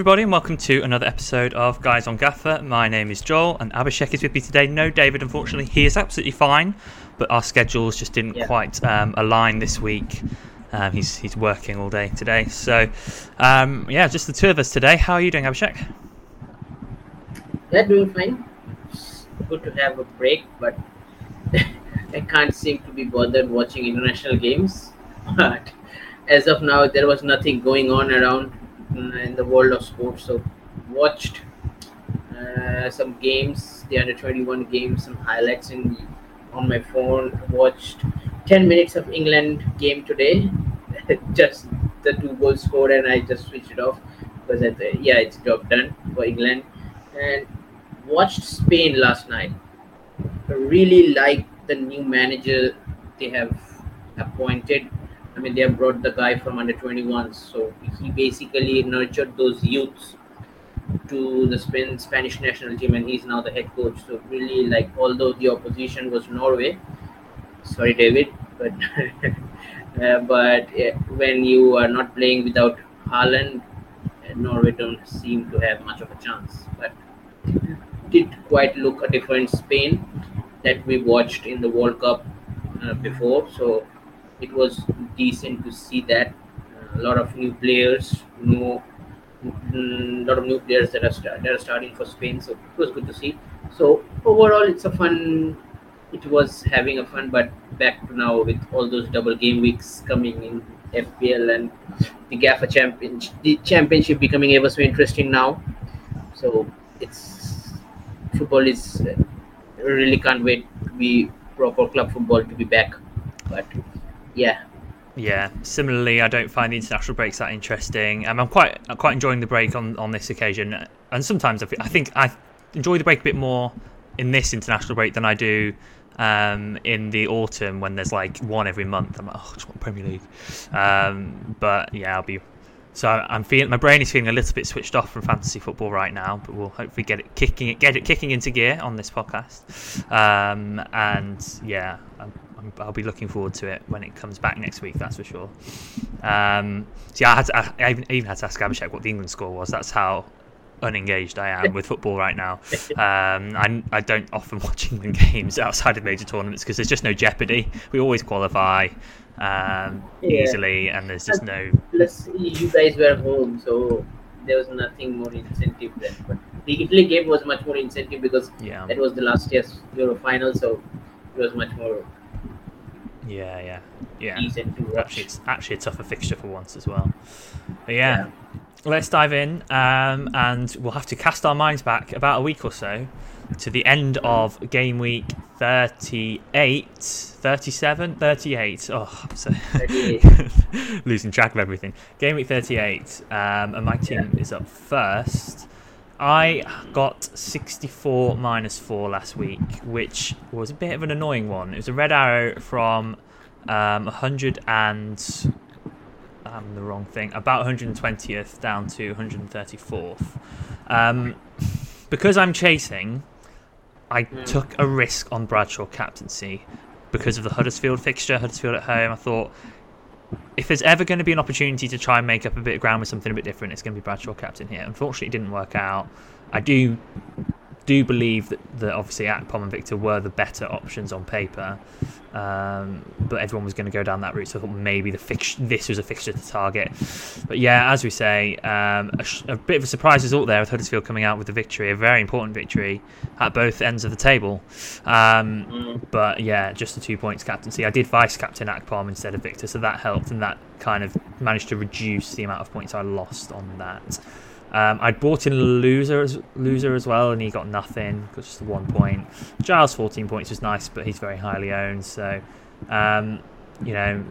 everybody, and welcome to another episode of Guys on Gaffr. My name is Joel, and Abhishek is with me today. No, David, unfortunately, he is absolutely fine, but our schedules just didn't Yeah. quite um, align this week. Um, he's he's working all day today, so um, yeah, just the two of us today. How are you doing, Abhishek? They're doing fine. It's good to have a break, but I can't seem to be bothered watching international games. But as of now, there was nothing going on around in the world of sports. So watched uh, some games, the under twenty one games, some highlights in on my phone. Watched ten minutes of England game today. just the two goals scored, and I just switched it off because I yeah, it's job done for England. And watched Spain last night. I really like the new manager they have appointed. I mean, they have brought the guy from under 21s, so he basically nurtured those youths to the Spanish national team, and he's now the head coach. So really, like, although the opposition was Norway, sorry, David, but uh, but uh, when you are not playing without Haaland, uh, Norway don't seem to have much of a chance. But did quite look a different Spain that we watched in the World Cup uh, before. So it was decent to see that a lot of new players, no, a mm, lot of new players that are start, that are starting for Spain. So it was good to see. So overall, it's a fun. It was having a fun, but back to now with all those double game weeks coming in FPL and the Gaffr championship, the championship becoming ever so interesting now. So it's football is really can't wait to be proper club football to be back. But yeah, Yeah. Similarly, I don't find the international breaks that interesting. Um, I'm quite I'm quite enjoying the break on, on this occasion, and sometimes I, I think I enjoy the break a bit more in this international break than I do um, in the autumn when there's like one every month. I'm like, oh, I just want Premier League. Um, but yeah, I'll be. So I'm feeling my brain is feeling a little bit switched off from fantasy football right now, but we'll hopefully get it kicking get it kicking into gear on this podcast. Um, and yeah, I'm, I'll be looking forward to it when it comes back next week. That's for sure. Um, so yeah, I, had to, I, I even, even had to ask Abhishek what the England score was. That's how unengaged I am with football right now. Um, I, I don't often watch England games outside of major tournaments because there's just no jeopardy. We always qualify um, Yeah. easily, and there's just no. plus you guys were home, so there was nothing more incentive there. But the Italy game was much more incentive because Yeah, that was the last year's Euro final, so it was much more yeah, yeah, yeah. decent to watch. Actually, it's actually a tougher fixture for once as well. But yeah, let's dive in, um, and we'll have to cast our minds back about a week or so to the end of game week 38, 37, 38. Oh, I'm so 38. losing track of everything. Game week 38, um, and my team is up first. I got 64 minus 4 last week, which was a bit of an annoying one. It was a red arrow from um, 100 and. I'm the wrong thing. About 120th down to 134th. Um, because I'm chasing, I Mm. took a risk on Bradshaw captaincy because of the Huddersfield fixture, Huddersfield at home. I thought if there's ever going to be an opportunity to try and make up a bit of ground with something a bit different, it's going to be Bradshaw captain here. Unfortunately, it didn't work out. I do do believe that, that obviously Akpom and Viktor were the better options on paper, um, but everyone was going to go down that route. So I thought maybe the fix- this was a fixture to target. But yeah, as we say, um, a, sh- a bit of a surprise result there with Huddersfield coming out with the victory, a very important victory at both ends of the table. Um, Mm. but yeah, just the two points captaincy. I did vice captain Akpom instead of Viktor, so that helped, and that kind of managed to reduce the amount of points I lost on that. Um, I'd brought in loser as, loser as well, and he got nothing, got just one point. Giles 14 points was nice, but he's very highly owned, so um, you know,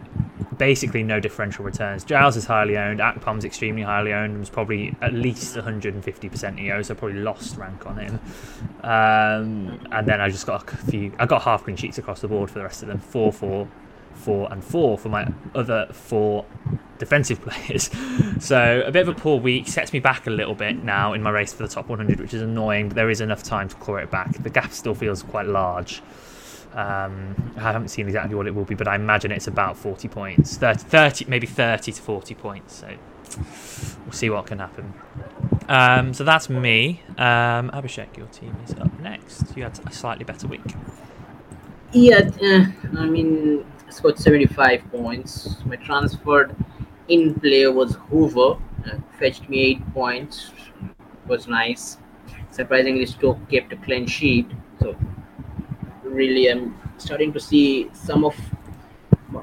basically no differential returns. Giles is highly owned, Akpom's extremely highly owned, and was probably at least 150% EO, so probably lost rank on him. Um, and then I just got a few, I got half green sheets across the board for the rest of them 4 4, 4 and 4 for my other four defensive players. So a bit of a poor week sets me back a little bit now in my race for the top 100, which is annoying, but there is enough time to claw it back. The gap still feels quite large. Um, I haven't seen exactly what it will be, but I imagine it's about 40 points, 30, 30 maybe 30 to 40 points. So we'll see what can happen. Um, so that's me. Um, Abhishek, your team is up next. You had a slightly better week. Yeah, uh, I mean, scored 75 points. My transferred in player was Hoever, uh, fetched me 8 points. Was nice. Surprisingly, Stoke kept a clean sheet. So, really, I'm starting to see some of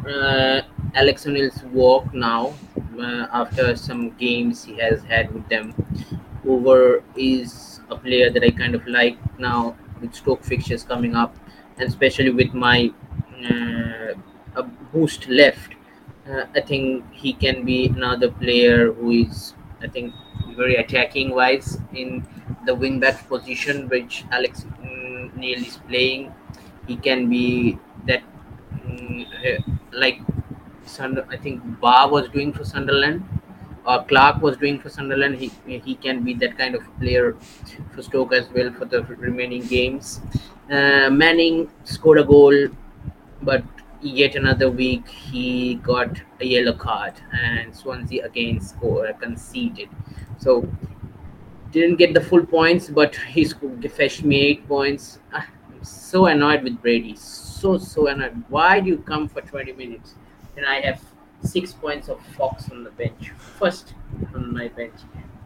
uh, Alex Neil's work now uh, after some games he has had with them. Hoever is a player that I kind of like now with Stoke fixtures coming up, and especially with my uh, a boost left. Uh, I think he can be another player who is, I think, very attacking wise in the wing back position, which Alex Neil is playing. He can be that, uh, like, I think Ba was doing for Sunderland, or Clarke was doing for Sunderland. He he can be that kind of player for Stoke as well for the remaining games. Uh, Manning scored a goal, but yet another week he got a yellow card, and Swansea again scored conceded. So didn't get the full points, but he sco- fetched me eight points. Ah, I'm so annoyed with Brady. So so annoyed. Why do you come for 20 minutes? And I have six points of Fox on the bench. First on my bench.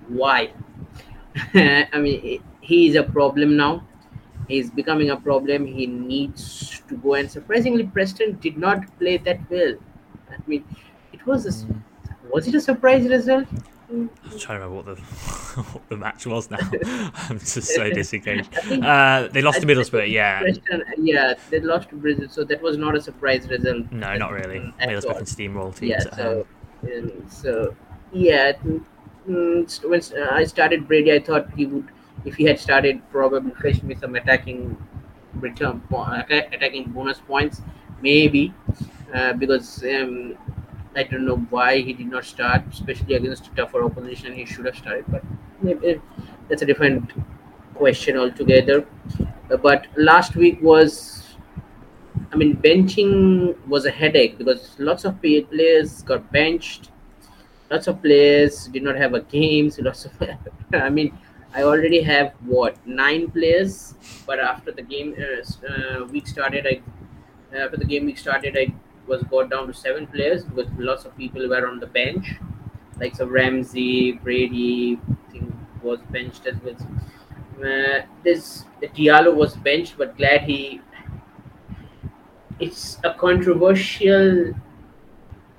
Why? I mean, he is a problem now. He's becoming a problem. He needs to go. And surprisingly, Preston did not play that well. I mean, it was a, Mm. was it a surprise result? I'm trying to remember what the what the match was now. I'm just so disengaged. Think Uh, they lost I to Middlesbrough, yeah. Preston, yeah, they lost to Brazil, so that was not a surprise result. No, not really. at Middlesbrough can steamroll teams Yeah, at home. so um, so yeah, mm, mm, when uh, I started Brady, I thought he would, if he had started, probably fetch me some attacking return, po- attacking bonus points, maybe, uh, because um, I don't know why he did not start, especially against tougher opposition. He should have started, but maybe that's a different question altogether. Uh, but last week was I mean, benching was a headache because lots of players got benched. Lots of players did not have a game. So lots of, I mean, I already have what nine players, but after the game uh, uh, week started, I after the game week started, I was got down to seven players because lots of people were on the bench, like so Ramsey, Brady, think was benched as well. Uh, this Diallo was benched, but glad he it's a controversial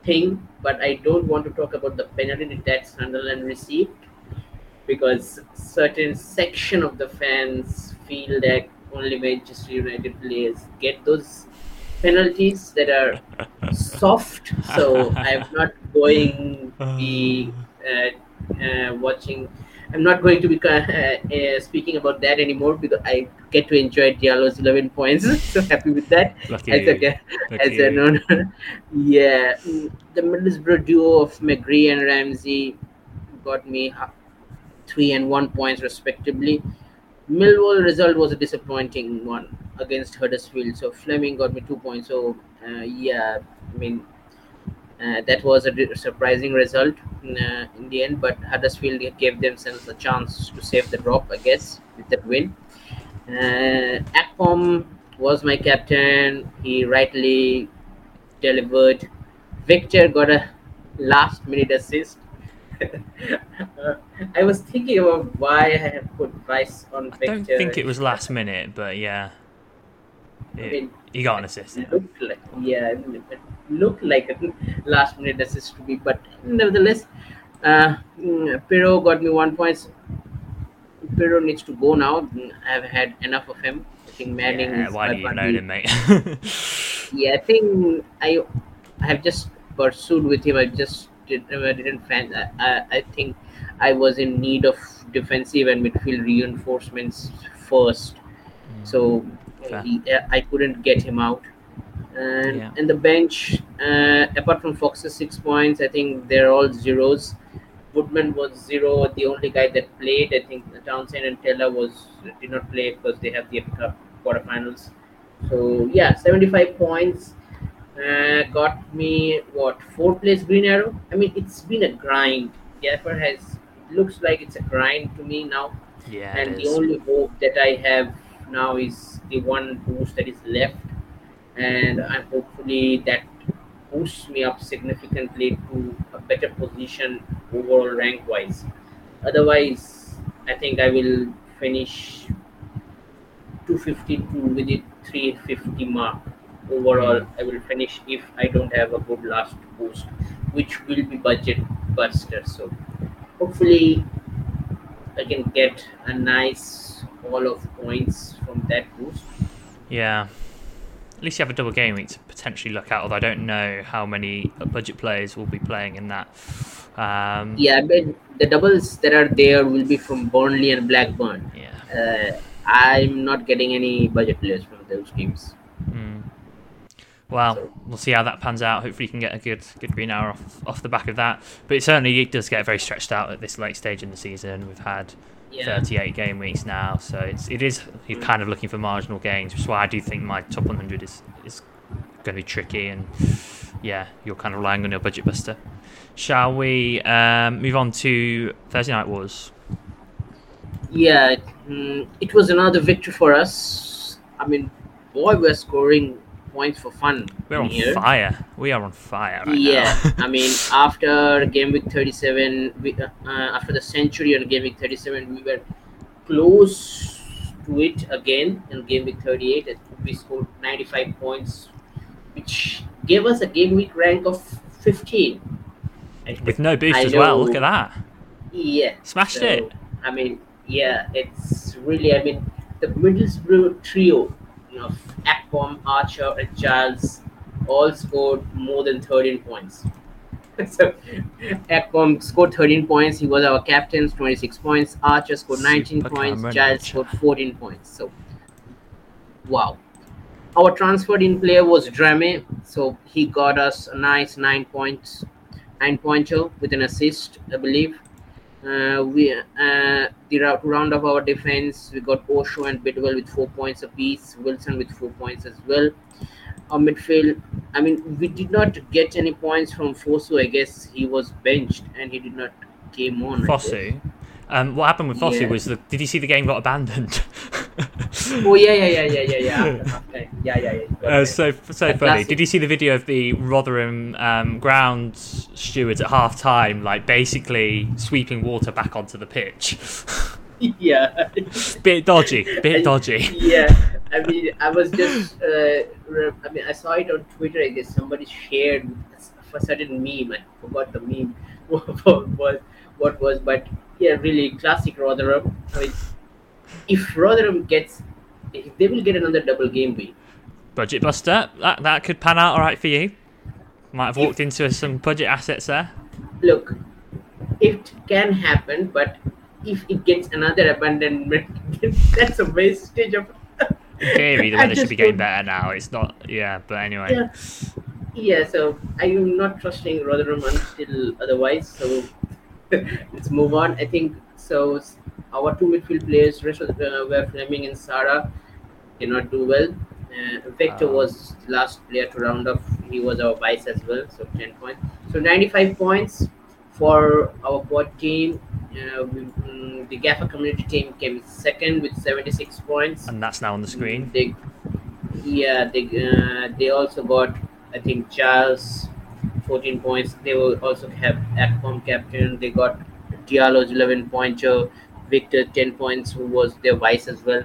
thing, but I don't want to talk about the penalty that Sunderland received because certain section of the fans feel that only Manchester United players get those penalties that are soft. So I'm not going to be uh, uh, watching. I'm not going to be uh, uh, speaking about that anymore because I get to enjoy Diallo's 11 points. so happy with that. Lucky As a, as a you. no, no, yeah, the Middlesbrough duo of McGree and Ramsey got me three and one points respectively. Millwall result was a disappointing one against Huddersfield. So Flemming got me two points. So uh, yeah, I mean uh, that was a surprising result uh, in the end. But Huddersfield gave themselves a chance to save the drop, I guess, with that win. Uh, Akpom was my captain. He rightly delivered. Viktor got a last minute assist. Uh, I was thinking about why I have put Vice on I don't think it was last minute, but yeah. I mean, he got an assist. it Yeah. looked like yeah, it looked like a last minute assist to me, but nevertheless, uh, mm, Piroe got me one point. Piroe needs to go now. I've had enough of him. I think Manning. Yeah, why do you know him, mate? Yeah, I think I I have just pursued with him. I've just did, I didn't fan. I, I, I think I was in need of defensive and midfield reinforcements first. So Fair. uh, he, uh, I couldn't get him out. And Yeah. and the bench, uh, apart from Fox's six points, I think they're all zeros. Woodman was zero. The only guy that played, I think, Townsend and Taylor was did not play because they have the FA Cup quarterfinals. So yeah, seventy-five points. Uh, got me what four place Green Arrow. I mean, it's been a grind. Gaffr has looks like it's a grind to me now. Yeah, and the only hope that I have now is the one boost that is left, and I'm hopefully that boosts me up significantly to a better position overall rank wise. Otherwise, I think I will finish 252 with it 350 mark. Overall, I will finish if I don't have a good last boost, which will be budget buster. So hopefully I can get a nice haul of points from that boost. Yeah. At least you have a double game week to potentially look at, although I don't know how many budget players will be playing in that. Um, Yeah, but the doubles that are there will be from Burnley and Blackburn. yeah. Uh, I'm not getting any budget players from those teams. Mm. Well, So- we'll see how that pans out. Hopefully, you can get a good good green hour off, off the back of that. But it certainly it does get very stretched out at this late stage in the season. We've had Yeah. 38 game weeks now, so it's it is you're kind of looking for marginal gains, which is why I do think my top 100 is is going to be tricky, and yeah, you're kind of relying on your budget buster. Shall we um, move on to Thursday Night Wars? Yeah, mm, it was another victory for us. I mean, boy, we're scoring points for fun We're on here. fire. We are on fire right yeah, now. I mean, after game week 37, we, uh, after the century on game week 37, we were close to it again in game week 38. and We scored 95 points, which gave us a game week rank of 15. With no boost I as well. Look at that. Yeah. Smashed so, it. I mean, yeah, it's really, I mean, the Middlesbrough trio, know, Akpom, Archer, and Giles all scored more than 13 points. so, Akpom scored 13 points. He was our captain, 26 points. Archer scored 19 Super points. Giles Archer. scored 14 points. So, wow. Our transferred in player was Drameh, so he got us a nice nine points, nine pointer with an assist, I believe. Uh, we uh, the rou- round of our defense, we got Osho and Bidwell with four points apiece. Wilson with four points as well. Our midfield, I mean, we did not get any points from Fosu. I guess he was benched and he did not came on. Fosu. Um, what happened with Fosu Yeah. was the, did you see the game got abandoned? Oh yeah, yeah, yeah, yeah, yeah, yeah. Yeah, yeah, yeah. Uh, so so funny. Did you see the video of the Rotherham um, ground stewards at half time, like basically sweeping water back onto the pitch? yeah. bit dodgy, bit dodgy. yeah i mean i was just uh, i mean i saw it on twitter i guess somebody shared a certain meme i forgot the meme what was what was but yeah really classic rotherham i mean if rotherham gets if they will get another double game week Budget buster. That that could pan out all right for you. Might have walked into some budget assets there. look it can happen but if it gets another abandonment that's a wastage of In theory, the weather should be getting better now. It's not. Yeah, but anyway. Yeah. Yeah, so I'm not trusting Rotherham until otherwise. So let's move on. I think so. Our two midfield players, rest of uh, were Flemming and Sara, did not do well. Uh, Viktor Oh. was the last player to round off. He was our vice as well, so 10 points. So 95 points for our quad team. Uh, we, mm, the Gaffr community team came second with 76 points. And that's now on the screen. They, yeah, they uh, they also got I think Charles, fourteen points. They will also have Akpom captain. They got Diallo's eleven points. Viktor ten points, who was their vice as well.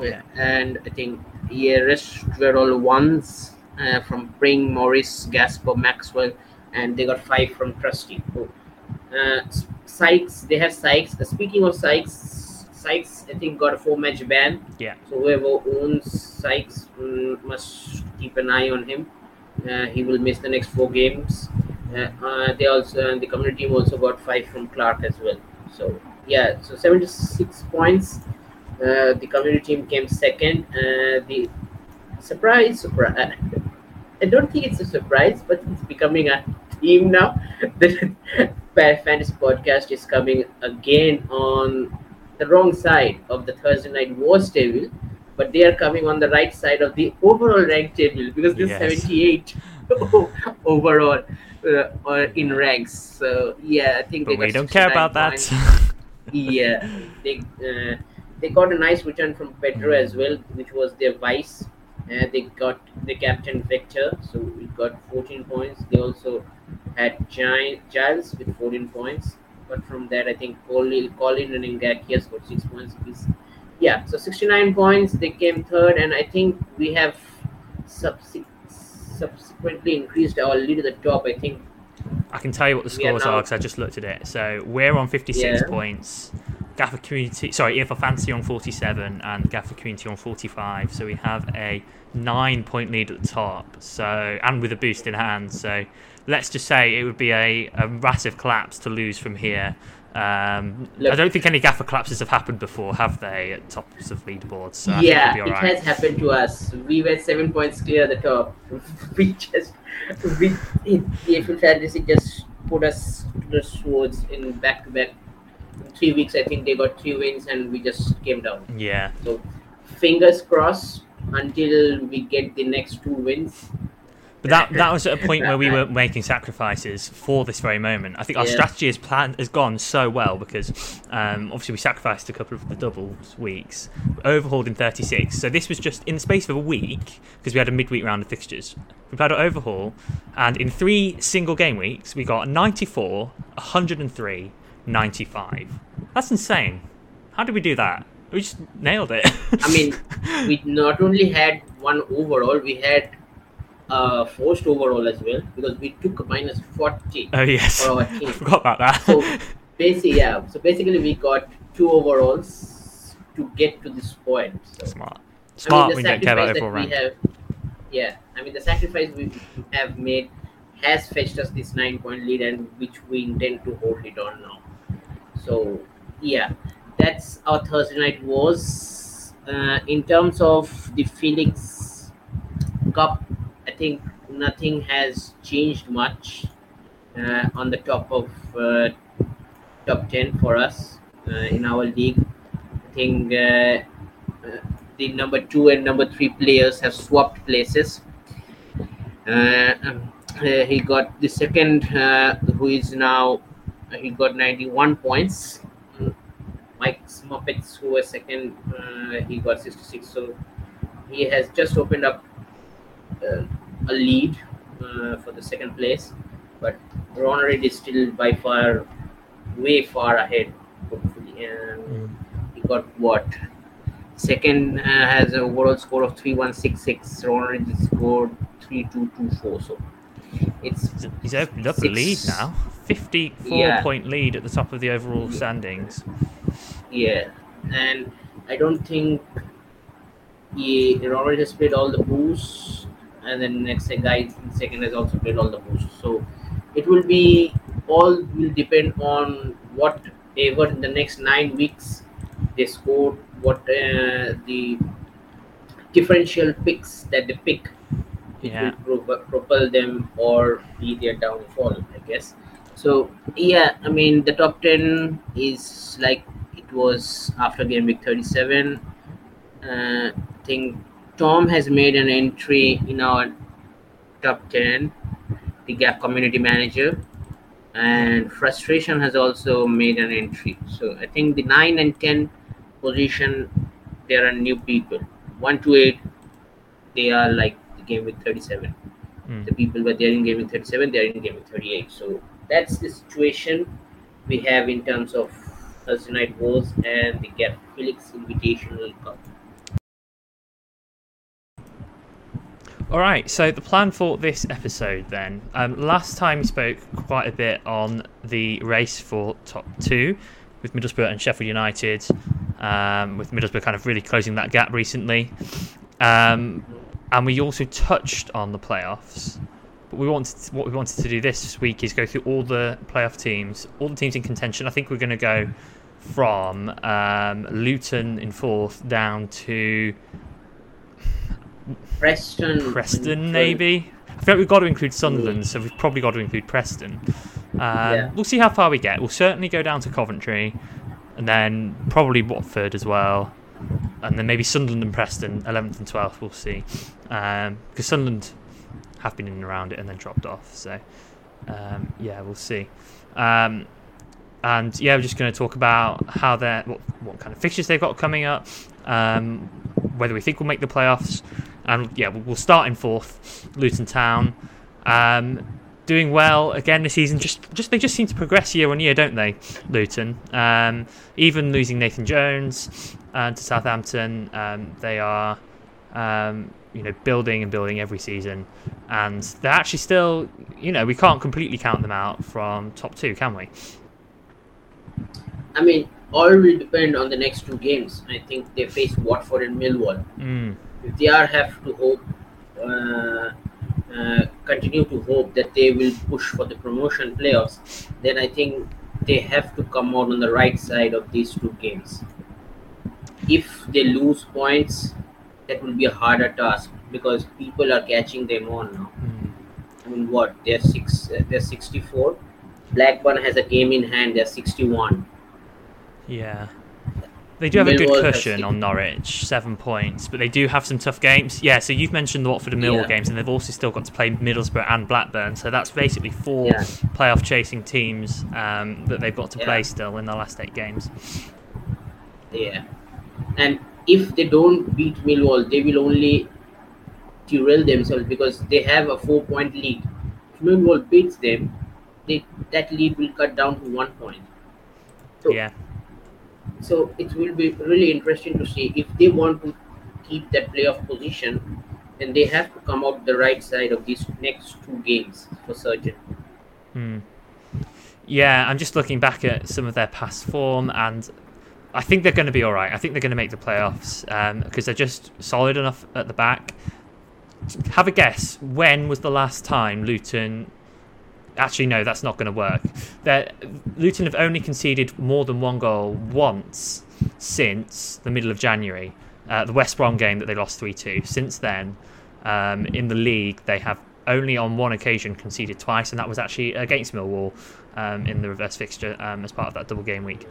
Yeah. And I think yeah, rest were all ones uh, from Pring, Morris, Gasper, Maxwell, and they got five from Trusty. Oh. Uh, Sykes, they have Sykes. Uh, speaking of Sykes, Sykes I think got a four match ban. Yeah. So whoever owns Sykes mm, must keep an eye on him. Uh, he will miss the next four games. Uh, uh, they also and the community team also got five from Clarke as well. So yeah, so seventy six points. The community team came second. The surprise, surprise. I don't think it's a surprise, but it's becoming a theme now. The Fantasy Podcast is coming again on the wrong side of the Thursday Night Wars table, but they are coming on the right side of the overall rank table because this Yes. 78 overall uh, or in ranks. So yeah, I think But they we don't care 69 about that. yeah, they uh, they got a nice return from Pedro as well, which was their vice. Uh, they got the captain Viktor, so we got 14 points. They also had Giles with 14 points. But from that, I think Colin, Colin and Ngakias got six points apiece. Yeah, so 69 points. They came third, and I think we have subse- subsequently increased our lead at the top. I think I can tell you what the scores are because I just looked at it. So we're on 56 Yeah. points. Gaffr Community, sorry, if EFL Fantasy on 47 and Gaffr Community on 45. So we have a nine point lead at the top. So and with a boost in hand. So let's just say it would be a, a massive collapse to lose from here. Um, I don't think any Gaffr collapses have happened before, have they? At tops of leaderboards. So yeah, it has happened to us. We were seven points clear at the top. we just, we, it, the EFL Fantasy just put us to the swords in back to back. Three weeks, I think they got three wins, and we just came down. Yeah. So, fingers crossed until we get the next two wins. But that that was at a point where we were making sacrifices for this very moment. I think our Yeah. strategy has planned has gone so well because um, obviously we sacrificed a couple of the doubles weeks, overhauled in 36. So this was just in the space of a week because we had a midweek round of fixtures. We played an overhaul, and in three single game weeks we got 94, 103, 95. That's insane. How did we do that? We just nailed it. I mean, we not only had one overall, we had uh, forced overall as well because we took minus 40 oh yes, for our I team. forgot about that. So basically, yeah. So basically, we got two overalls to get to this point. So, Smart. I Smart. mean, we the about sacrifice overall that we rank. have, yeah. I mean, the sacrifice we have made has fetched us this nine-point lead, and which we intend to hold it on now. So yeah, that's our Thursday night was. Uh, in terms of the Felix Cup, I think nothing has changed much uh, on the top of uh, top 10 for us uh, in our league. I think uh, uh, the number two and number three players have swapped places. Uh, um, he got the second, who is now, he got 91 points. Mike Muppets, who was second, he got 66. So he has just opened up a lead uh, for the second place. But Ron Reid is still by far, way far ahead, hopefully. And Mm. he got what? Second uh, has an overall score of 3166. Ron Reid scored 3224. So it's He's- opened up a lead now. 54 Yeah. point lead at the top of the overall standings. Yeah, and I don't think he Ron Reid has played all the boosts, and then next guy in second has also played all the boosts. So it will be all will depend on what, whatever in the next nine weeks they scored, what uh, the differential picks that they pick, it Yeah. will pro- propel them or be their downfall, I guess. So yeah, I mean the top ten is like it was after game week thirty seven. Uh, I think Tom has made an entry in our top ten, the Gap Community Manager, and Frustration has also made an entry. So I think the nine and ten position there are new people. One to eight, they are like the game with thirty seven Mm. the people were there in game with 37 they're in game with 38 so that's the situation we have in terms of Thursday night wars and the Gap Felix Invitational Cup. All right, so the plan for this episode then. Um, last time we spoke quite a bit on the race for top two with Middlesbrough and Sheffield United, um, with Middlesbrough kind of really closing that gap recently. Um, and we also touched on the playoffs. But we wanted what we wanted to do this week is go through all the playoff teams, all the teams in contention. I think we're going to go from um, Luton in fourth down to Preston. Preston, maybe. I feel like we've got to include Sunderland, so we've probably got to include Preston. Um, Yeah. We'll see how far we get. We'll certainly go down to Coventry, and then probably Watford as well, and then maybe Sunderland and Preston, 11th and 12th. We'll see, because Sunderland have been in and around it and then dropped off. So um, yeah, we'll see. Um, and yeah, we're just going to talk about how they're what, what kind of fixtures they've got coming up, um, whether we think we'll make the playoffs, and yeah, we'll start in fourth, Luton Town. Um, doing well again this season. Just, just they just seem to progress year on year, don't they, Luton? Um, even losing Nathan Jones uh, to Southampton, um, they are, um, you know, building and building every season, and they're actually still, you know, we can't completely count them out from top two, can we? I mean, all will depend on the next two games. I think they face Watford and Millwall. Mm. They are have to hope, uh, uh, continue to hope that they will push for the promotion playoffs, then I think they have to come out on the right side of these two games. If they lose points, that will be a harder task because people are catching them on now. Mm. I mean, what they're six, uh, they're sixty-four. Blackburn has a game in hand. They're sixty-one. Yeah. They do have a good cushion on Norwich, seven points, but they do have some tough games. Yeah, so you've mentioned the Watford and Millwall Yeah. games, and they've also still got to play Middlesbrough and Blackburn. So that's basically four Yeah. playoff chasing teams um, that they've got to play still in the last eight games. Yeah, and if they don't beat Millwall, they will only derail themselves because they have a four-point lead. If Millwall beats them, they, that lead will cut down to one point. So, Yeah, so it will be really interesting to see if they want to keep that playoff position, and they have to come out the right side of these next two games for certain. Hmm. Yeah, I'm just looking back at some of their past form, and I think they're going to be all right. I think they're going to make the playoffs because they're just solid enough at the back. Have a guess. When was the last time Luton? Actually, no, that's not going to work. Luton have only conceded more than one goal once since the middle of January, uh, the West Brom game that they lost three two. Since then, um, in the league, they have only on one occasion conceded twice, and that was actually against Millwall um, in the reverse fixture um, as part of that double game week,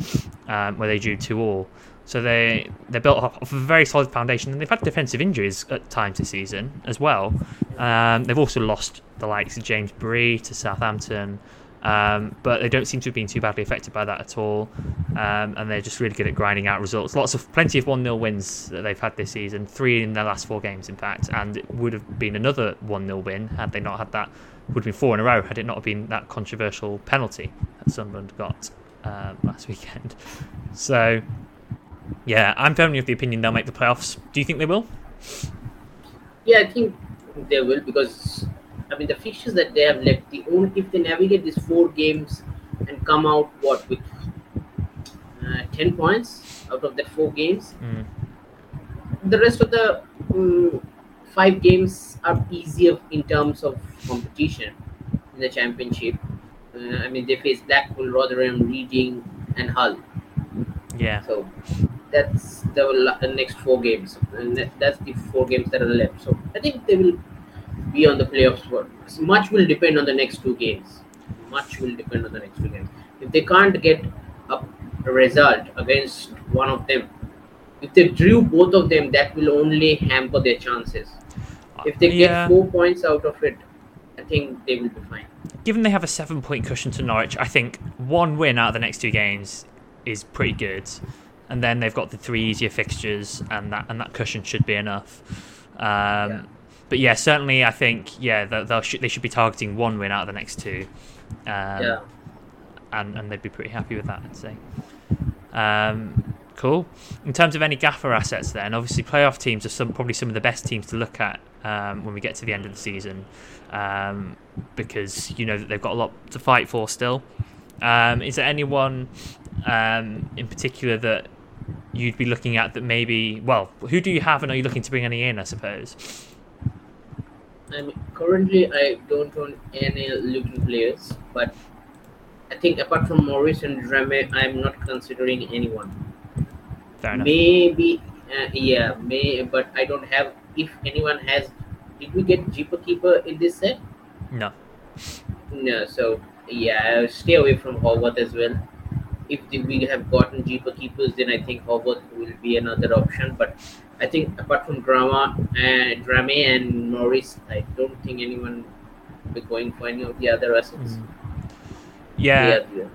um, where they drew two all. So they they're built off of a very solid foundation, and they've had defensive injuries at times this season as well. Um, they've also lost the likes of James Bree to Southampton. Um, but they don't seem to have been too badly affected by that at all, um, and they're just really good at grinding out results. Lots of plenty of one 0 wins that they've had this season, three in their last four games, in fact, and it would have been another one 0 win had they not had that. Would have been four in a row had it not been that controversial penalty that Sunderland got um, last weekend. So, yeah, I'm firmly of the opinion they'll make the playoffs. Do you think they will? Yeah, I think they will because I mean the fixtures that they have left. The only if they navigate these four games and come out what with uh, ten points out of the four games, Mm. the rest of the um, five games are easier in terms of competition in the championship. Uh, I mean they face Blackpool, Rotherham, Reading, and Hull. Yeah. So that's the the next four games, and that- that's the four games that are left. So I think they will be on the playoffs. For much will depend on the next two games. Much will depend on the next two games. If they can't get a, a result against one of them, if they drew both of them, that will only hamper their chances. If they Yeah. get four points out of it, I think they will be fine. given they have a seven point cushion to Norwich, I think one win out of the next two games is pretty good. And then they've got the three easier fixtures, and that and that cushion should be enough. Um, Yeah. But yeah, certainly I think yeah they'll sh- they should be targeting one win out of the next two, um, yeah. and and they'd be pretty happy with that, I'd say. Um, cool. In terms of any Gaffr assets, then obviously playoff teams are some probably some of the best teams to look at um, when we get to the end of the season, um, because you know that they've got a lot to fight for still. Um, is there anyone um, in particular that you'd be looking at that maybe? Well, who do you have, and are you looking to bring any in? I suppose. I mean, currently I don't own any Luton players, but I think apart from Morris and Drameh, I'm not considering anyone. Fair enough. Maybe, uh, yeah, may, but I don't have. If anyone has, did we get Jeeper Keeper in this set? No. No, so yeah, stay away from Horvath as well. If we have gotten Jeeper Keepers, then I think Horvath will be another option. But I think apart from Drameh and Drameh and Morris, I don't think anyone will be going for any of the other assets. Mm. Yeah, the.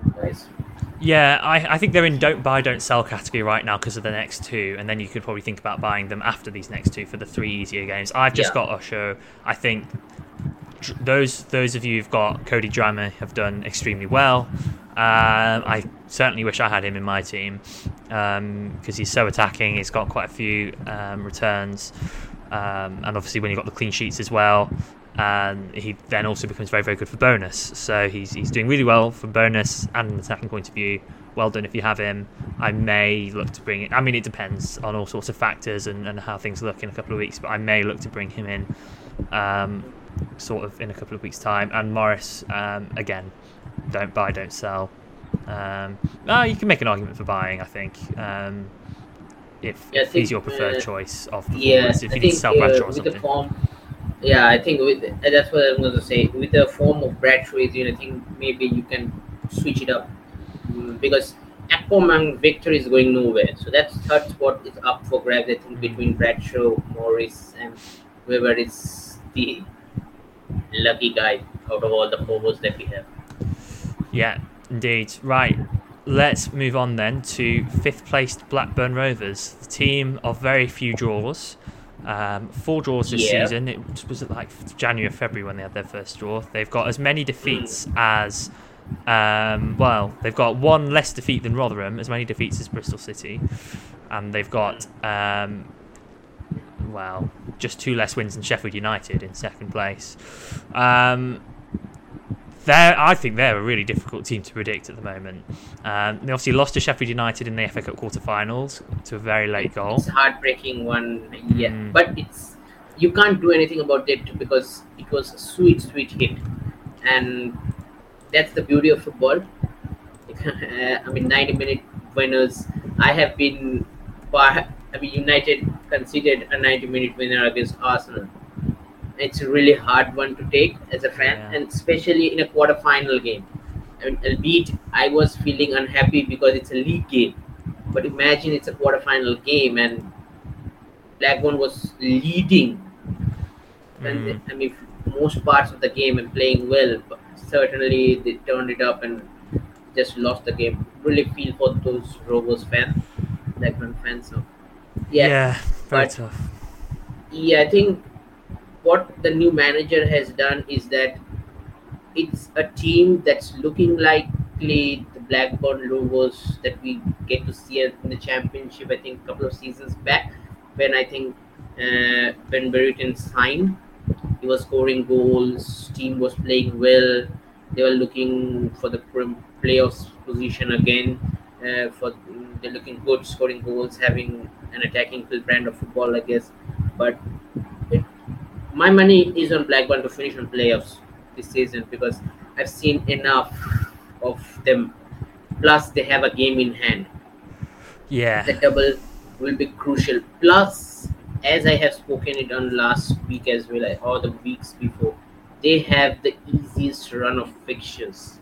Yeah, I, I think they're in don't buy, don't sell category right now because of the next two, and then you could probably think about buying them after these next two for the three easier games. I've just Yeah. got Osho. I think those those of you who've got Cody Drameh have done extremely well. Um, I certainly wish I had him in my team because he's so attacking. He's got quite a few um, returns, um, and obviously when you've got the clean sheets as well, and he then also becomes very very good for bonus. So he's he's doing really well from bonus and an attacking point of view. Well done if you have him. I may look to bring it. I mean, it depends on all sorts of factors and, and how things look in a couple of weeks. But I may look to bring him in, um, sort of in a couple of weeks' time. And Morris, um, again, don't buy, don't sell. Um, ah, you can make an argument for buying. I think um, if, Yeah, I if he's your preferred uh, choice of Yeah, performance. I if you need to sell Bradshaw or something. the form, yeah, I think with that's what I'm going to say. With the form of Bradshaw, you know, I think maybe you can switch it up Mm, because Akpom and Viktor is going nowhere. So that's third spot is up for grabs. I think between Bradshaw, Morris, and whoever is the lucky guy out of all the forwards that we have. Yeah, indeed. Right. Let's move on then to fifth placed Blackburn Rovers, the team of very few draws. Um, four draws this Yeah. season. It was it like January or February when they had their first draw. They've got as many defeats as um, well. They've got one less defeat than Rotherham, as many defeats as Bristol City, and they've got um, well just two less wins than Sheffield United in second place. Um, they're, I think they're a really difficult team to predict at the moment. Um, they obviously lost to Sheffield United in the FA Cup quarter-finals to a very late goal. It's a heartbreaking one, yeah. Mm. But it's you can't do anything about it because it was a sweet, sweet hit, and that's the beauty of football. I mean, ninety-minute winners. I have been, I mean, United considered a ninety-minute winner against Arsenal. It's a really hard one to take as a fan, Yeah. and especially in a quarter-final game. I mean, albeit I was feeling unhappy because it's a league game, but imagine it's a quarter-final game and Blackburn was leading. And Mm. I mean, most parts of the game and playing well, but certainly they turned it up and just lost the game. Really feel for those Rovers fans, Blackburn fans. So, yeah, very but- tough. yeah, I think what the new manager has done is that it's a team that's looking likely the Blackburn Rovers that we get to see in the championship. I think a couple of seasons back, when I think uh, when Brereton signed, he was scoring goals. Team was playing well. They were looking for the playoffs position again. Uh, for they're looking good, scoring goals, having an attacking brand of football, I guess. But my money is on Blackburn to finish on playoffs this season because I've seen enough of them. Plus, they have a game in hand. Yeah, The double will be crucial. Plus, as I have spoken it on last week as well, or the weeks before, they have the easiest run of fixtures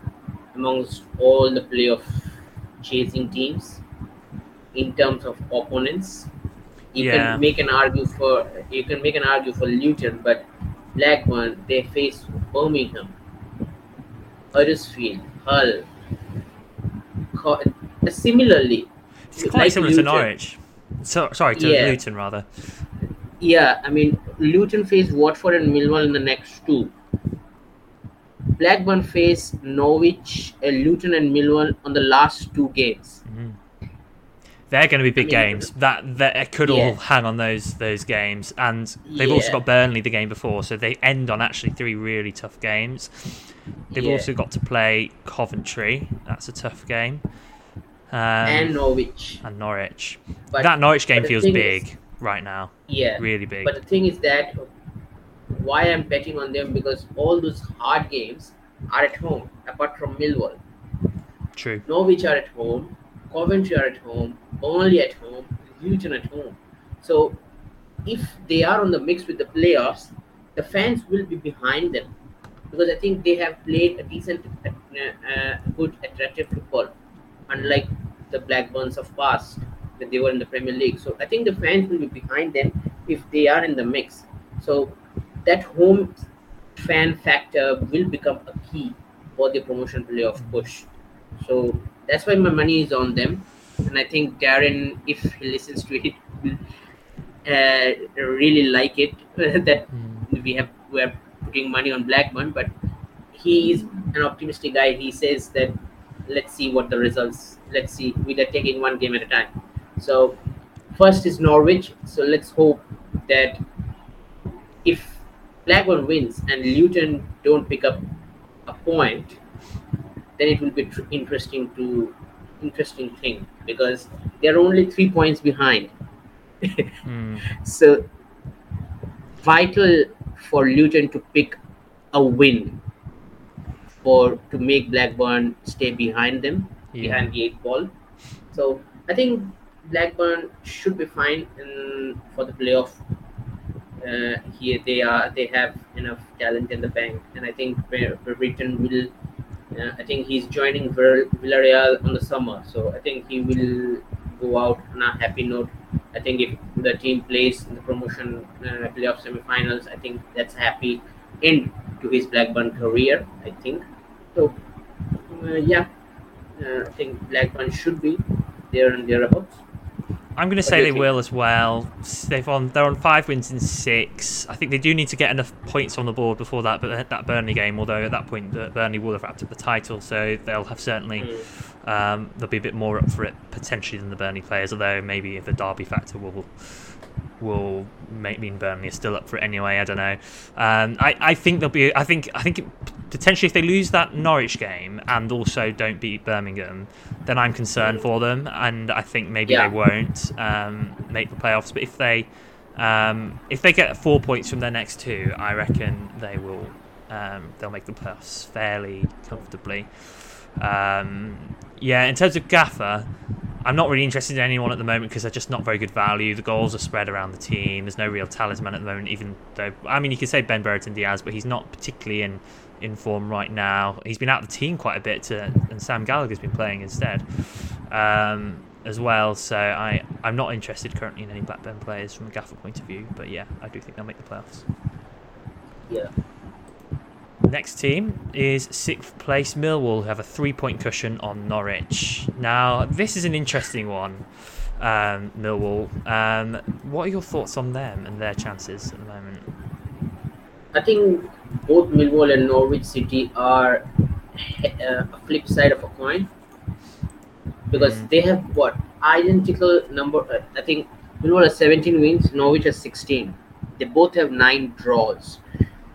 amongst all the playoff chasing teams in terms of opponents. You Yeah. can make an argue for you can make an argue for Luton, but Blackburn they face Birmingham, Huddersfield, Hull. Co- Similarly, it's quite like similar to Luton. Norwich. So, sorry, to Yeah. Luton rather. Yeah, I mean, Luton face Watford and Millwall in the next two. Blackburn face Norwich, uh, Luton, and Millwall on the last two games. Mhm. They're going to be big I mean, games. That that it could all hang on those those games, and they've also got Burnley the game before, so they end on actually three really tough games. They've Yeah. also got to play Coventry. That's a tough game. Um, and Norwich. and Norwich. But that Norwich game feels big is- right now. yeah, Really big. but the thing is that why I'm betting on them because all those hard games are at home, apart from Millwall. True. Norwich are at home, Coventry are at home, Burnley at home, Luton at home. So if they are on the mix with the playoffs, the fans will be behind them because I think they have played a decent, uh, good, attractive football, unlike the Blackburns of past. when they were in the Premier League. So I think the fans will be behind them if they are in the mix. So that home fan factor will become a key for the promotion playoff push. So that's why my money is on them, and I think Darren, if he listens to it, will uh, really like it that Mm. we have we are putting money on Blackburn, but he is an optimistic guy. He says that let's see what the results. Let's see. We are taking one game at a time. So first is Norwich. So let's hope that if Blackburn wins and Luton don't pick up a point, then it will be tr- interesting to interesting thing because they're only three points behind. Mm. So vital for Luton to pick a win for to make Blackburn stay behind them Yeah. behind the eight ball. So I think Blackburn should be fine in, for the playoff. Uh, here they are. They have enough talent in the bank, and I think Brereton will. I think he's joining Vill- Villarreal on the summer, so I think he will go out on a happy note. I think if the team plays in the promotion uh, playoff semifinals, I think that's a happy end to his Blackburn career. I think so. Uh, yeah, uh, I think Blackburn should be there and thereabouts. I'm going to say they will as well. They've on they're on five wins in six. I think they do need to get enough points on the board before that but that Burnley game. Although at that point Burnley will have wrapped up the title, so they'll have certainly Mm. um, they'll be a bit more up for it potentially than the Burnley players. Although maybe if the Derby factor will will make mean Burnley is still up for it anyway. I don't know. Um, I I think they'll be. I think I think it, potentially if they lose that Norwich game and also don't beat Birmingham, then I'm concerned for them, and I think maybe Yeah. they won't um, make the playoffs. But if they um, if they get four points from their next two, I reckon they will. Um, they'll make the playoffs fairly comfortably. Um, yeah, in terms of Gaffr, I'm not really interested in anyone at the moment because they're just not very good value. The goals are spread around the team. There's no real talisman at the moment, even though I mean you could say Ben Brereton Diaz, but he's not particularly in in form right now. He's been out of the team quite a bit, to, and Sam Gallagher's been playing instead um, as well. So I I'm not interested currently in any Blackburn players from a Gaffr point of view. But yeah, I do think they'll make the playoffs. Yeah. Next team is sixth place Millwall, who have a three point cushion on Norwich. Now, this is an interesting one, um, Millwall. Um, what are your thoughts on them and their chances at the moment? I think both Millwall and Norwich City are uh, a flip side of a coin because Mm. they have what identical number. Uh, I think Millwall has 17 wins, Norwich has 16. They both have nine draws.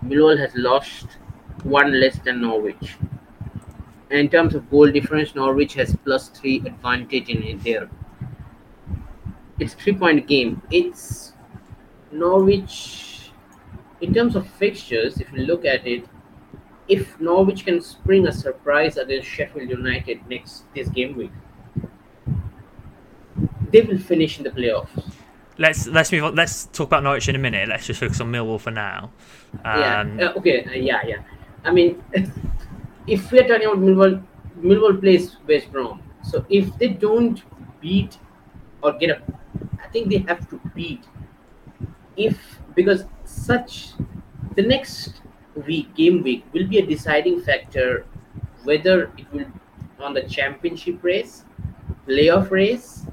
Millwall has lost one less than Norwich. In terms of goal difference, Norwich has plus three advantage in it there. It's three point game. It's Norwich in terms of fixtures, if you look at it, if Norwich can spring a surprise against Sheffield United next this game week, they will finish in the playoffs. Let's let's move on. Let's talk about Norwich in a minute. Let's just focus on Millwall for now. Um, yeah. Uh, okay. Uh, yeah. Yeah. I mean, if we are talking about Millwall, Millwall plays West Brom. So if they don't beat or get up, I think they have to beat. If because such, the next week game week will be a deciding factor whether it will on the championship race, playoff race.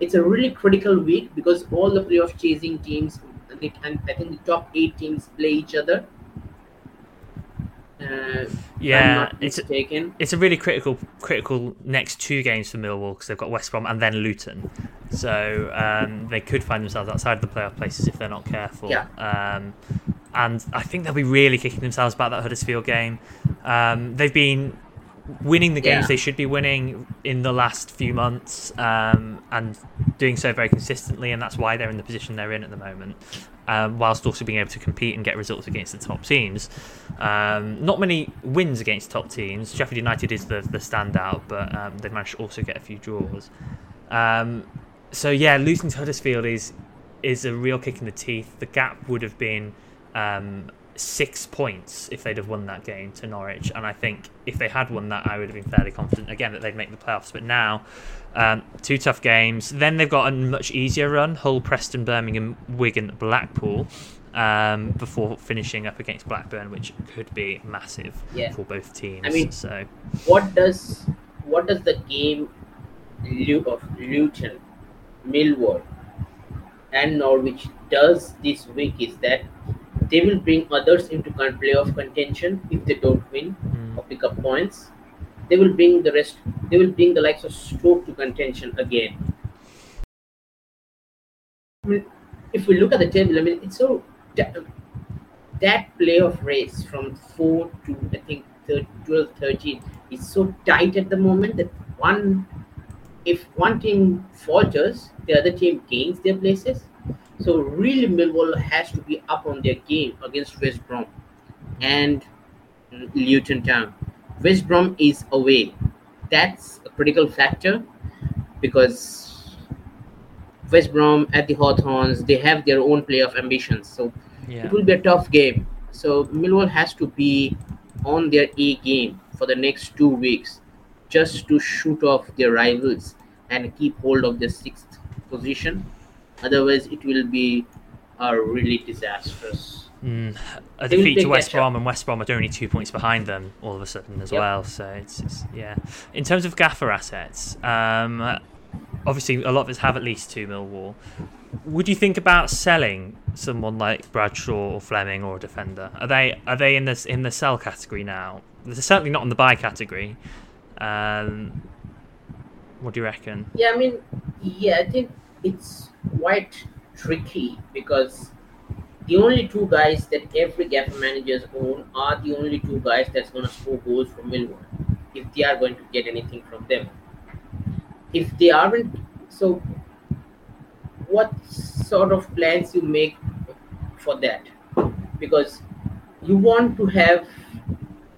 It's a really critical week because all the playoff chasing teams and I think the top eight teams play each other. Uh, yeah, it's a, it's a really critical critical next two games for Millwall because they've got West Brom and then Luton, so um, they could find themselves outside of the playoff places if they're not careful. Yeah. Um, and I think they'll be really kicking themselves about that Huddersfield game. Um, they've been winning the games Yeah. they should be winning in the last few months um, and doing so very consistently, and that's why they're in the position they're in at the moment. Um, whilst also being able to compete and get results against the top teams. Um, not many wins against top teams. Sheffield United is the, the standout, but um, they've managed to also get a few draws. Um, so yeah, losing to Huddersfield is is a real kick in the teeth. The gap would have been um, six points if they'd have won that game to Norwich. And I think if they had won that, I would have been fairly confident again that they'd make the playoffs. But now, um, two tough games. Then they've got a much easier run: Hull, Preston, Birmingham, Wigan, Blackpool. Um, before finishing up against Blackburn, which could be massive Yeah. for both teams. I mean- so what does what does the game of Luton, Millwall, and Norwich does this week is that they will bring others into con- playoff contention if they don't win mm, or pick up points. They will bring the rest. They will bring the likes of Stoke to contention again. I mean, if we look at the table, I mean, it's so that, that playoff race from four to I think thir- 12, 13 is so tight at the moment that one, if one team falters, the other team gains their places. So really, Millwall has to be up on their game against West Brom and Luton Town. West Brom is away. That's a critical factor because West Brom at the Hawthorns, they have their own playoff ambitions. So yeah. it will be a tough game. So Millwall has to be on their A game for the next two weeks just to shoot off their rivals and keep hold of the sixth position. Otherwise, it will be a really disastrous. Mm, a They defeat to West that shot. Brom, and West Brom are only two points behind them all of a sudden as Yep. well. So it's, it's yeah. In terms of Gaffr assets, um, obviously a lot of us have at least two Millwall. Would you think about selling someone like Bradshaw or Flemming or a defender? Are they are they in this in the sell category now? They're certainly not in the buy category. Um, what do you reckon? Yeah, I mean, yeah, I think it's quite tricky because the only two guys that every Gaffr managers own are the only two guys that's going to score goals for Millwall if they are going to get anything from them. If they aren't, so what sort of plans you make for that? Because you want to have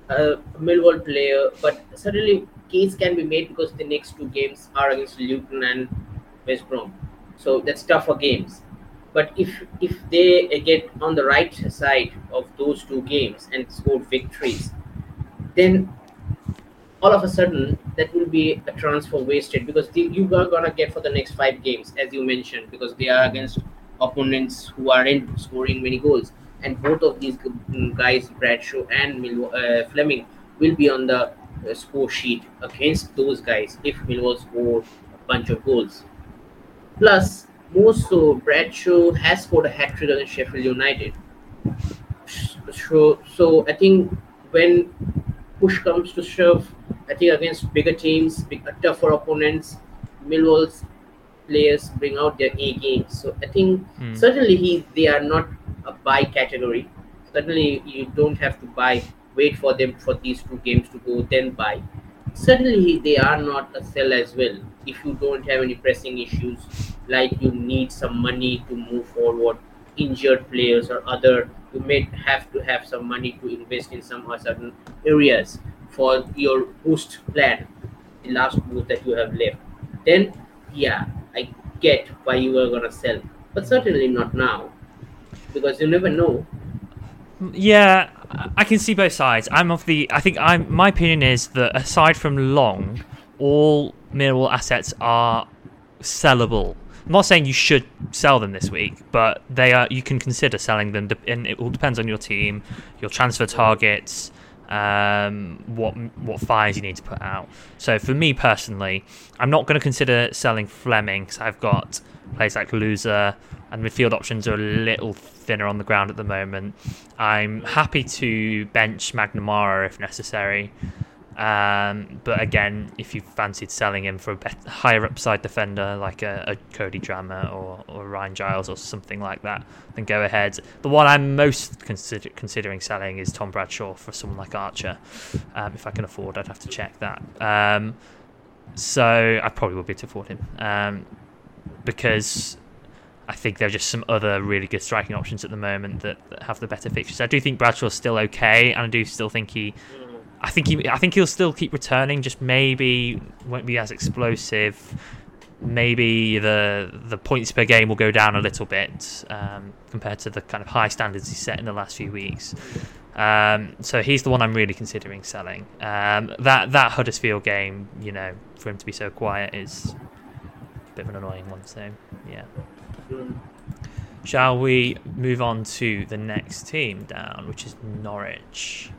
a Millwall player, but certainly case can be made because the next two games are against Luton and West Brom. So that's tougher games. But if if they get on the right side of those two games and score victories, then all of a sudden that will be a transfer wasted because the, you are gonna get for the next five games, as you mentioned, because they are against opponents who aren't scoring many goals, and both of these mm, guys, Bradshaw and Mil- uh, Flemming, will be on the uh, score sheet against those guys if Millwall score a bunch of goals. Plus, more so, Bradshaw has scored a hat trick against Sheffield United. So, so I think when push comes to shove, I think against bigger teams, big, uh, tougher opponents, Millwall's players bring out their A game. So I think Hmm. certainly he they are not a buy category. Certainly you don't have to buy. Wait for them for these two games to go, then buy. Certainly they are not a sell as well. If you don't have any pressing issues, like you need some money to move forward, injured players or other, you may have to have some money to invest in some or certain areas for your boost plan, the last boost that you have left. Then, yeah, I get why you are gonna sell, but certainly not now, because you never know. Yeah, I- I can see both sides. I'm of the. I think I'm. My opinion is that aside from Long, all Millwall assets are sellable. I'm not saying you should sell them this week, but they are. You can consider selling them, and it all depends on your team, your transfer targets, um, what what fires you need to put out. So for me personally, I'm not going to consider selling Flemming because I've got players like Louza and midfield options are a little thinner on the ground at the moment. I'm happy to bench McNamara if necessary. Um, but again, if you fancied selling him for a higher upside defender like a, a Cody Drameh or, or Ryan Giles or something like that, then go ahead. The one I'm most consider- considering selling is Tom Bradshaw for someone like Archer. Um, if I can afford, I'd have to check that. Um, so I probably will be to afford him um, because I think there are just some other really good striking options at the moment that, that have the better fixtures. I do think Bradshaw's still okay, and I do still think he I think he, I think he'll still keep returning. Just maybe won't be as explosive. maybe the the points per game will go down a little bit um, compared to the kind of high standards he's set in the last few weeks. Um, so he's the one I'm really considering selling. Um, that that Huddersfield game, you know, for him to be so quiet is a bit of an annoying one. So yeah. Shall we move on to the next team down, which is Norwich?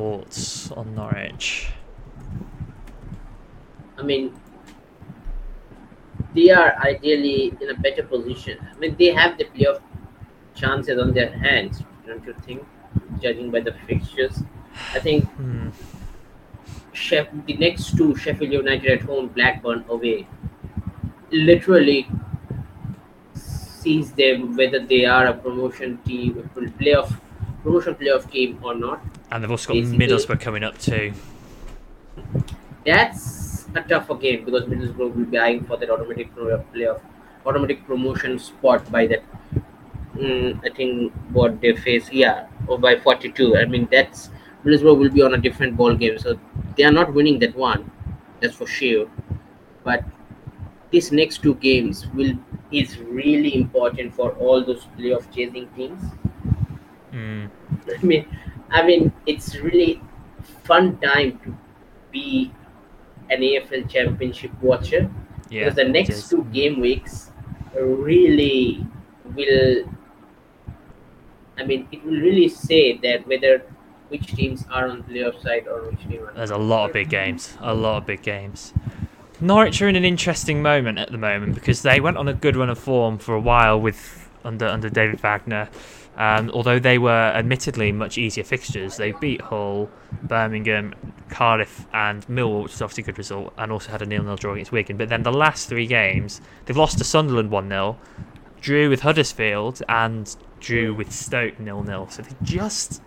Thoughts on Norwich? I mean, they are ideally in a better position. I mean, they have the playoff chances on their hands, don't you think? Judging by the fixtures, I think Hmm. Sheff- the next two Sheffield United at home, Blackburn away, literally sees them whether they are a promotion team, a playoff promotion playoff team or not. And they've also got Basically- Middlesbrough coming up too. That's a tougher game because Middlesbrough will be eyeing for that automatic playoff, automatic promotion spot by that. Mm, I think what they face, yeah, or by 42. I mean, that's Middlesbrough will be on a different ball game, so they are not winning that one. That's for sure. But these next two games will is really important for all those playoff chasing teams. Mm. I mean, I mean, it's really fun time to be an EFL Championship watcher Yeah. because the next two game weeks really will. I mean, it will really say that whether which teams are on playoff side or which team are. There's a lot of big games. A lot of big games. Norwich are in an interesting moment at the moment because they went on a good run of form for a while with under under David Wagner. Um, although they were admittedly much easier fixtures, they beat Hull, Birmingham, Cardiff, and Millwall, which is obviously a good result, and also had a nil-nil draw against Wigan. But then the last three games, they've lost to Sunderland one 0 drew with Huddersfield, and drew with Stoke nil 0 So they just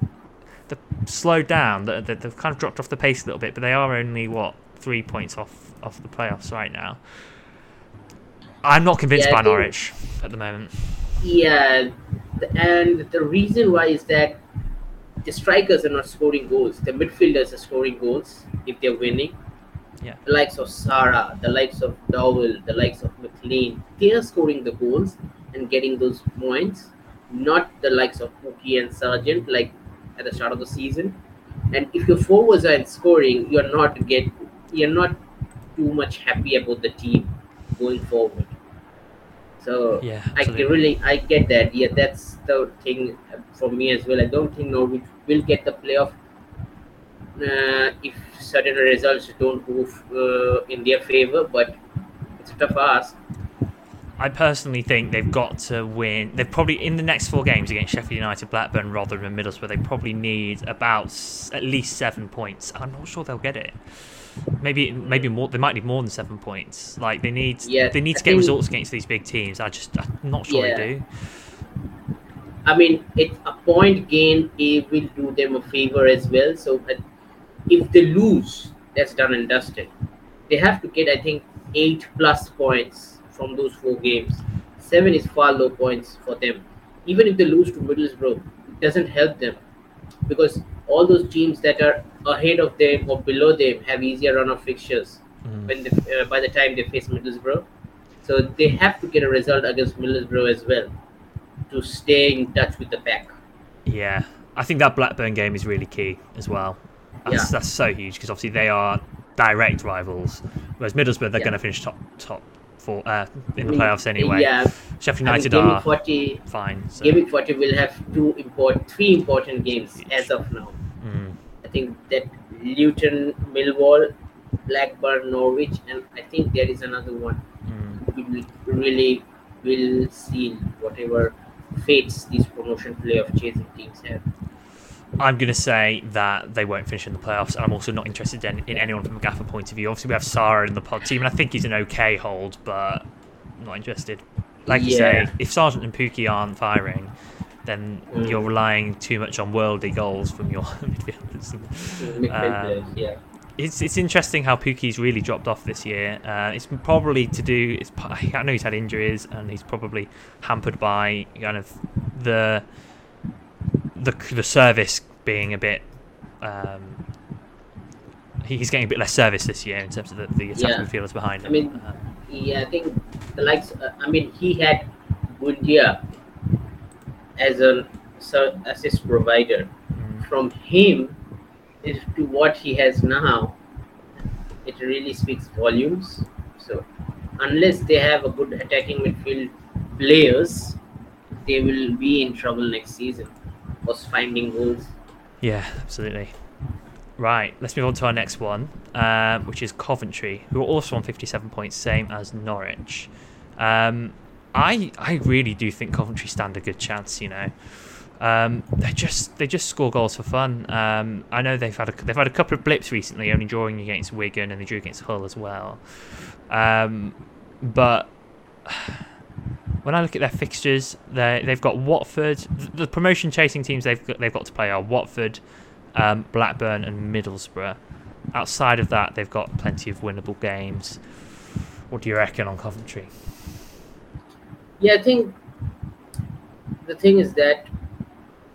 they've slowed down. They- they- They've kind of dropped off the pace a little bit, but they are only what three points off off the playoffs right now. I'm not convinced Yeah, by Norwich at the moment. Yeah, and the reason why is that the strikers are not scoring goals. The midfielders are scoring goals if they're winning. Yeah. The likes of Sara, the likes of Dowell, the likes of McLean, they are scoring the goals and getting those points. Not the likes of Pukki and Sargent like at the start of the season. And if your forwards are scoring, you're not get you're not too much happy about the team going forward. So Yeah, I can really I get that. Yeah, that's the thing for me as well. I don't think Norwich will get the playoff uh, if certain results don't move uh, in their favor. But it's a tough ask. I personally think they've got to win. They've probably in the next four games against Sheffield United, Blackburn, Rotherham, and Middlesbrough. They probably need about at least seven points. I'm not sure they'll get it. Maybe maybe more. They might need more than seven points. Like they need Yeah, they need to I get think- results against these big teams. I just I'm not sure Yeah. they do. I mean, it a point gain it will do them a favor as well. So if they lose, that's done and dusted. They have to get, I think, eight plus points from those four games. Seven is far low points for them. Even if they lose to Middlesbrough, it doesn't help them because all those teams that are ahead of them or below them have easier run of fixtures Mm. when they, uh, by the time they face Middlesbrough. So they have to get a result against Middlesbrough as well to stay in touch with the pack. Yeah, I think that Blackburn game is really key as well. That's, Yeah. that's so huge because obviously they are direct rivals, whereas Middlesbrough they're Yeah. going to finish top top four uh, in the playoffs anyway. Yeah, Sheffield I mean, United are 40, fine. So. Game 40 will have two important, three important games as of now. Mm. I think that Luton, Millwall, Blackburn, Norwich, and I think there is another one. Mm. We really will see whatever fates these promotion playoff chasing teams have. I'm going to say that they won't finish in the playoffs, and I'm also not interested in, in anyone from a Gaffr point of view. Obviously, we have Sara in the pod team, and I think he's an okay hold, but I'm not interested. Like you say, if Sargent and Pukki aren't firing, then Mm. you're relying too much on worldly goals from your midfielders. Midfield Um, yeah. It's it's interesting how Pukki's really dropped off this year. Uh, it's probably to do. It's I know he's had injuries and he's probably hampered by kind of the the the service being a bit. Um, he's getting a bit less service this year in terms of the, the attacking Yeah. midfielders behind him. I mean, Um, Yeah, I think the likes. Uh, I mean, he had Buendia as an assist provider. Mm. From him to what he has now, it really speaks volumes. So, unless they have a good attacking midfield players, they will be in trouble next season. Was finding goals. Yeah, absolutely. Right, let's move on to our next one, um, which is Coventry, who are also on 57 points, same as Norwich. Um, I I really do think Coventry stand a good chance. You know, um, they just they just score goals for fun. Um, I know they've had a, they've had a couple of blips recently, only drawing against Wigan and they drew against Hull as well. Um, but when I look at their fixtures, they they've got Watford. The promotion chasing teams they've got, they've got to play are Watford, um, Blackburn, and Middlesbrough. Outside of that, they've got plenty of winnable games. What do you reckon on Coventry? Yeah, I think the thing is that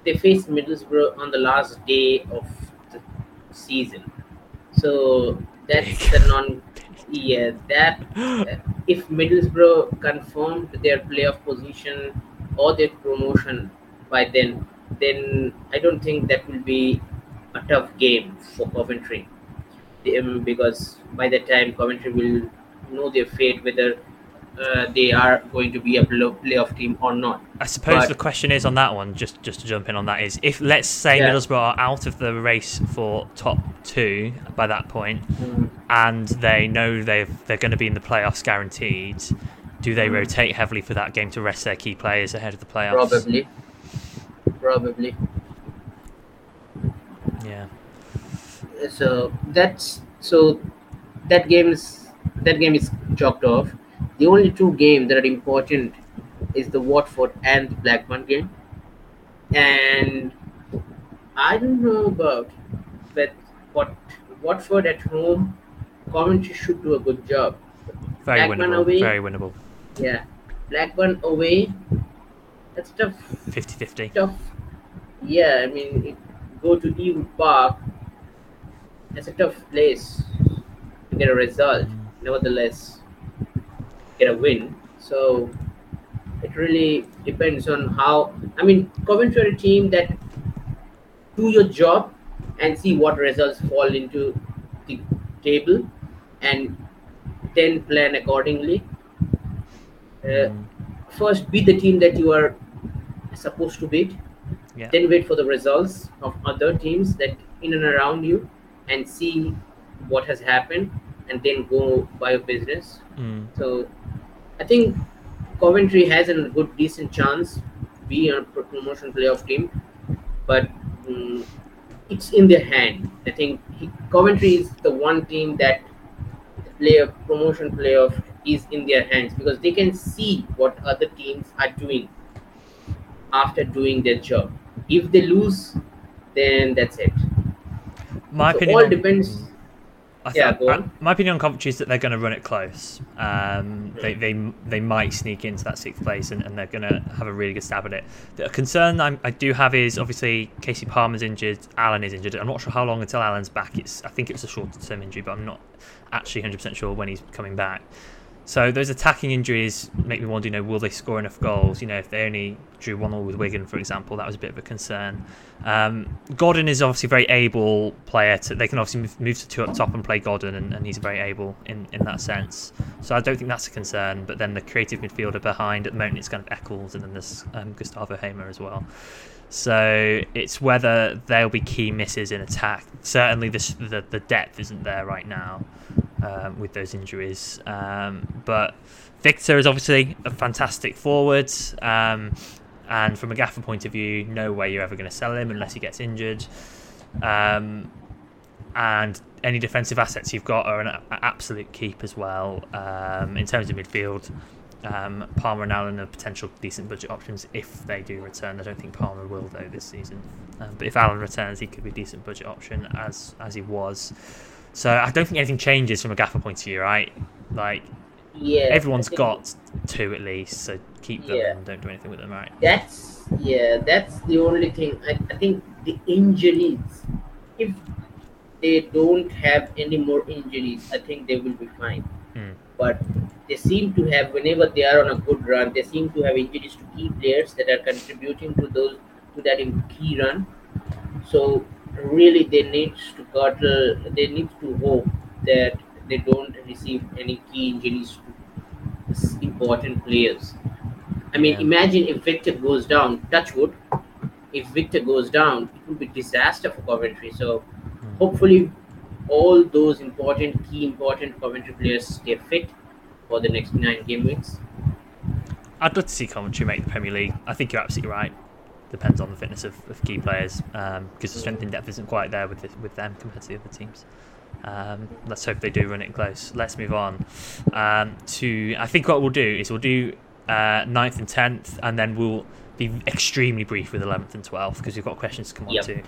they faced Middlesbrough on the last day of the season, so that's the non. Yeah, that if Middlesbrough confirmed their playoff position or their promotion by then, then I don't think that will be a tough game for Coventry. Um, because by that time, Coventry will know their fate whether uh, they are going to be a play- playoff team or not. I suppose But- the question is on that one, just just to jump in on that, is if let's say Yeah. Middlesbrough are out of the race for top two by that point, and they know they they're going to be in the playoffs guaranteed, do they Mm. rotate heavily for that game to rest their key players ahead of the playoffs? Probably. Probably. Yeah. So that's so that game is that game is chalked off. The only two games that are important is the Watford and the Blackburn game. And I don't know about but what Watford at home, Coventry should do a good job. Very Blackburn winnable. away. Very winnable. Yeah. Blackburn away. That's tough 50-50. tough. Yeah, I mean, it, go to Ewood Park. That's a tough place to get a result. Mm. Nevertheless, get a win. So it really depends on how. I mean, Coventry are a team that do your job and see what results fall into the table, and then plan accordingly. Uh, Mm, first, be the team that you are supposed to beat Yeah. then wait for the results of other teams that in and around you and see what has happened and then go by your business Mm. so i think coventry has a good decent chance be a promotion playoff team but mm, it's in their hand i think he, coventry is the one team that the player promotion playoff is in their hands because they can see what other teams are doing after doing their job. If they lose, then that's it. My So all depends. I Yeah, think- go I- my opinion on Coventry is that they're going to run it close. Um, they, they they might sneak into that sixth place and, and they're going to have a really good stab at it. The concern I'm, I do have is obviously Kasey Palmer's injured, Allen is injured. I'm not sure how long until Allen's back. It's I think it was a short term injury, but I'm not actually 100% sure when he's coming back. So those attacking injuries make me wonder, you know, will they score enough goals? You know, if they only drew one all with Wigan, for example, that was a bit of a concern. Um, Godden is obviously a very able player. To, they can obviously move, to two up top and play Godden, and, and he's very able in, in that sense. So I don't think that's a concern. But then the creative midfielder behind at the moment it's kind of Eccles, and then there's um, Gustavo Hamer as well. So it's whether there'll be key misses in attack. Certainly, the the depth isn't there right now um, with those injuries. Um, but Viktor is obviously a fantastic forward. Um, and from a Gaffr point of view, no way you're ever going to sell him unless he gets injured. Um, and any defensive assets you've got are an absolute keep as well. Um, in terms of midfield, um, Palmer and Allen are potential decent budget options if they do return. I don't think Palmer will though this season. Um, but if Allen returns, he could be a decent budget option as as he was. So I don't think anything changes from a Gaffr point of view, right? Like Yeah. everyone's got two at least, so keep them Yeah. and don't do anything with them, right? That's yeah. That's the only thing. I, I think the injuries. If they don't have any more injuries, I think they will be fine. Hmm. But they seem to have whenever they are on a good run, they seem to have injuries to key players that are contributing to those to that in key run. So really, they need to curtail. They need to hope that they don't receive any key injuries to important players. I mean, Yeah. imagine if Viktor goes down. Touchwood. If Viktor goes down, it would be disaster for Coventry. So hopefully, all those important, key important Coventry players stay fit for the next nine game weeks. I'd love to see Coventry make the Premier League. I think you're absolutely right. Depends on the fitness of, of key players because the strength and depth isn't quite there with this, with them compared to the other teams. Um, let's hope they do run it close. Let's move on um, to. I think what we'll do is we'll do uh, 9th and tenth, and then we'll be extremely brief with eleventh and twelfth because we've got questions to come on Yep. to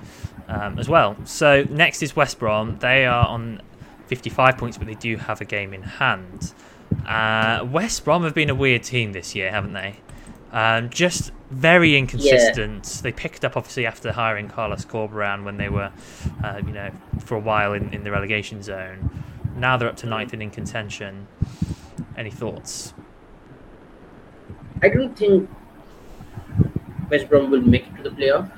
um, as well. So next is West Brom. They are on 55 points, but they do have a game in hand. Uh, West Brom have been a weird team this year, haven't they? Um, just very inconsistent. They picked up obviously after hiring Carlos Corberan when they were, uh, you know, for a while in, in the relegation zone. Now they're up to ninth and in contention. Any thoughts? I don't think West Brom will make it to the playoff.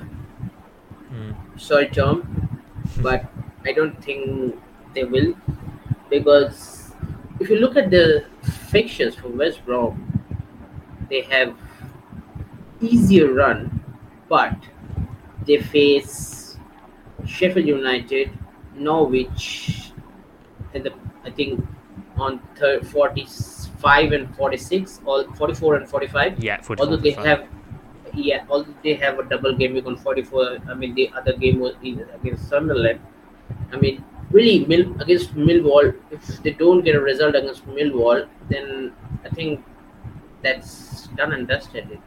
Mm. Sorry, Tom, but I don't think they will because if you look at the fixtures for West Brom, they have easier run, but they face Sheffield United, Norwich, and the I think on third 45 and 46 or 44 and 45 Yeah, for although they have yeah although they have a double game week on 44 i mean the other game was against sunderland i mean really Mill, against millwall if they don't get a result against millwall then i think that's done and dusted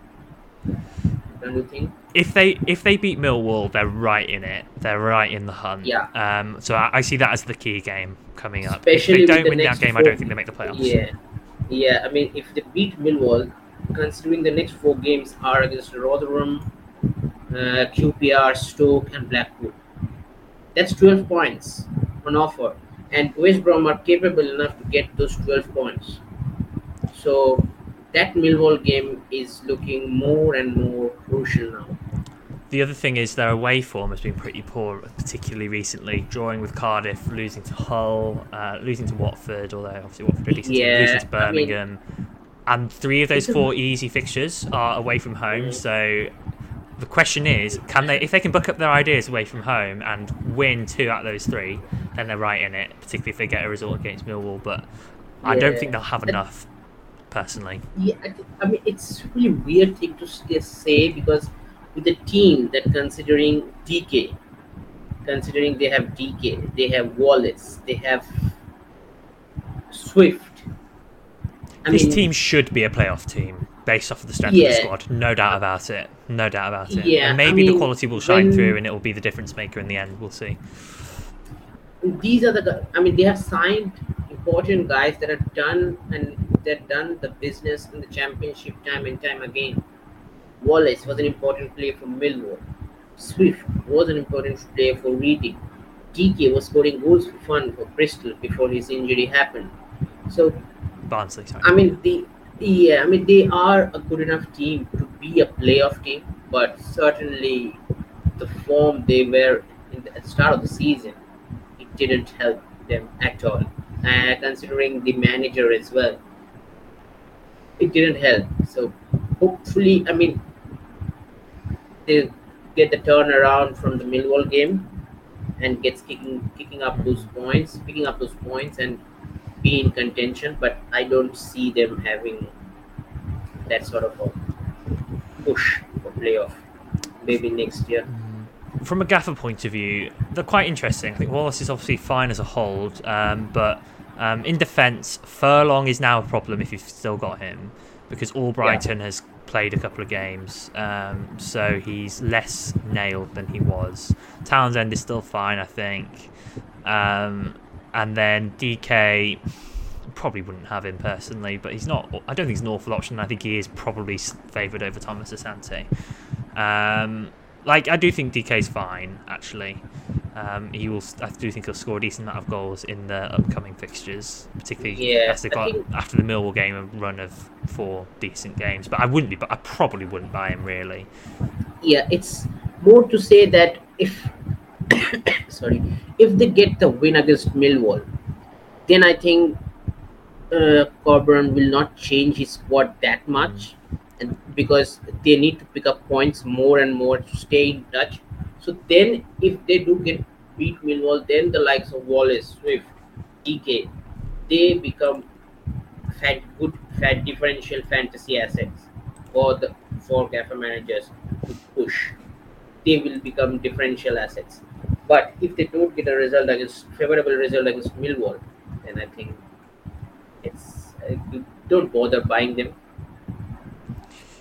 don't you think if they if they beat Millwall, they're right in it. They're right in the hunt. Yeah. Um. So I, I see that as the key game coming up. Especially if they don't the win that game, I don't think they make the playoffs. yeah yeah i mean if they beat millwall considering the next four games are against rotherham uh, qpr stoke and blackpool. That's 12 points on offer. And west brom are capable enough to get those 12 points. So that millwall game is looking more and more crucial now. The other thing is their away form has been pretty poor, particularly recently. Drawing with Cardiff, losing to Hull, uh, losing to Watford, although obviously Watford are decent, Yeah, losing to I mean- Birmingham, and three of those four easy fixtures are away from home. So the question is, can they, if they can book up their ideas away from home and win two out of those three, then they're right in it. Particularly if they get a result against Millwall, but I don't think they'll have enough, personally. Yeah, I, I mean it's really weird thing to say because with a team that considering DK, considering they have DK, they have Wallace, they have Swift. I this mean, team should be a playoff team based off of the strength of the squad. No doubt about it. No doubt about it. Yeah, and I maybe the quality will shine when- through and it will be the difference maker in the end. We'll see. these are the. I mean, they have signed important guys that have done and that done the business in the championship time and time again. Wallace was an important player for Millwall. Swift was an important player for Reading. DK was scoring goals for fun for Bristol before his injury happened. So Barnsley, sorry. I mean the yeah, I mean they are a good enough team to be a playoff team, but certainly the form they were in the, at the start of the season, it didn't help them at all. And considering the manager as well, it didn't help. So hopefully, I mean, they get the turnaround from the Millwall game and gets kicking kicking up those points, picking up those points, and be in contention. But I don't see them having that sort of a push for playoff. Maybe next year. From a Gaffr point of view, they're quite interesting. I think Wallace is obviously fine as a hold, um, but um, in defence, Furlong is now a problem if you've still got him because all Albrighton has played a couple of games, um, so he's less nailed than he was. Townsend is still fine, I think, um, and then DK probably wouldn't have him personally, but he's not. I don't think he's an awful option. I think he is probably favoured over Thomas Asante. Um, like I do think DK's fine actually. Um, he will. I do think he'll score a decent amount of goals in the upcoming fixtures, particularly Yeah, as got think- after the Millwall game a run of four decent games. But I wouldn't be. But I probably wouldn't buy him really. yeah, it's more to say that if sorry, if they get the win against Millwall, then I think uh, Corberan will not change his squad that much, and because they need to pick up points more and more to stay in touch. So then, if they do get beat Millwall, then the likes of Wallace, Swift, DK, they become fat, good, fat differential fantasy assets for the for Gaffr managers to push. They will become differential assets. But if they don't get a result against favorable result against Millwall, then I think it's uh, you don't bother buying them.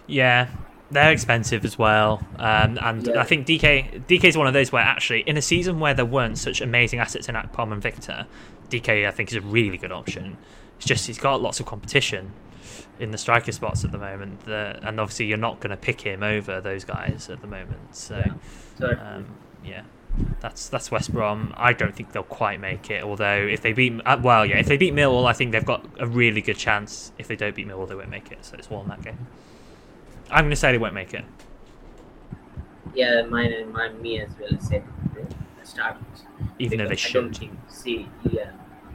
Yeah, they're expensive as well, um, and Yeah. I think DK DK is one of those where actually in a season where there weren't such amazing assets in Akpom and Viktor, DK I think is a really good option. It's just he's got lots of competition in the striker spots at the moment, the, and obviously you're not going to pick him over those guys at the moment. So Yeah. Um, yeah. That's that's West Brom. I don't think they'll quite make it. Although if they beat, uh, well, yeah, if they beat Millwall, I think they've got a really good chance. If they don't beat Millwall, they won't make it. So it's all in that game. I'm going to say they won't make it. yeah, mine and mine, me as well said the start. Even though they Because I don't should. think see yeah,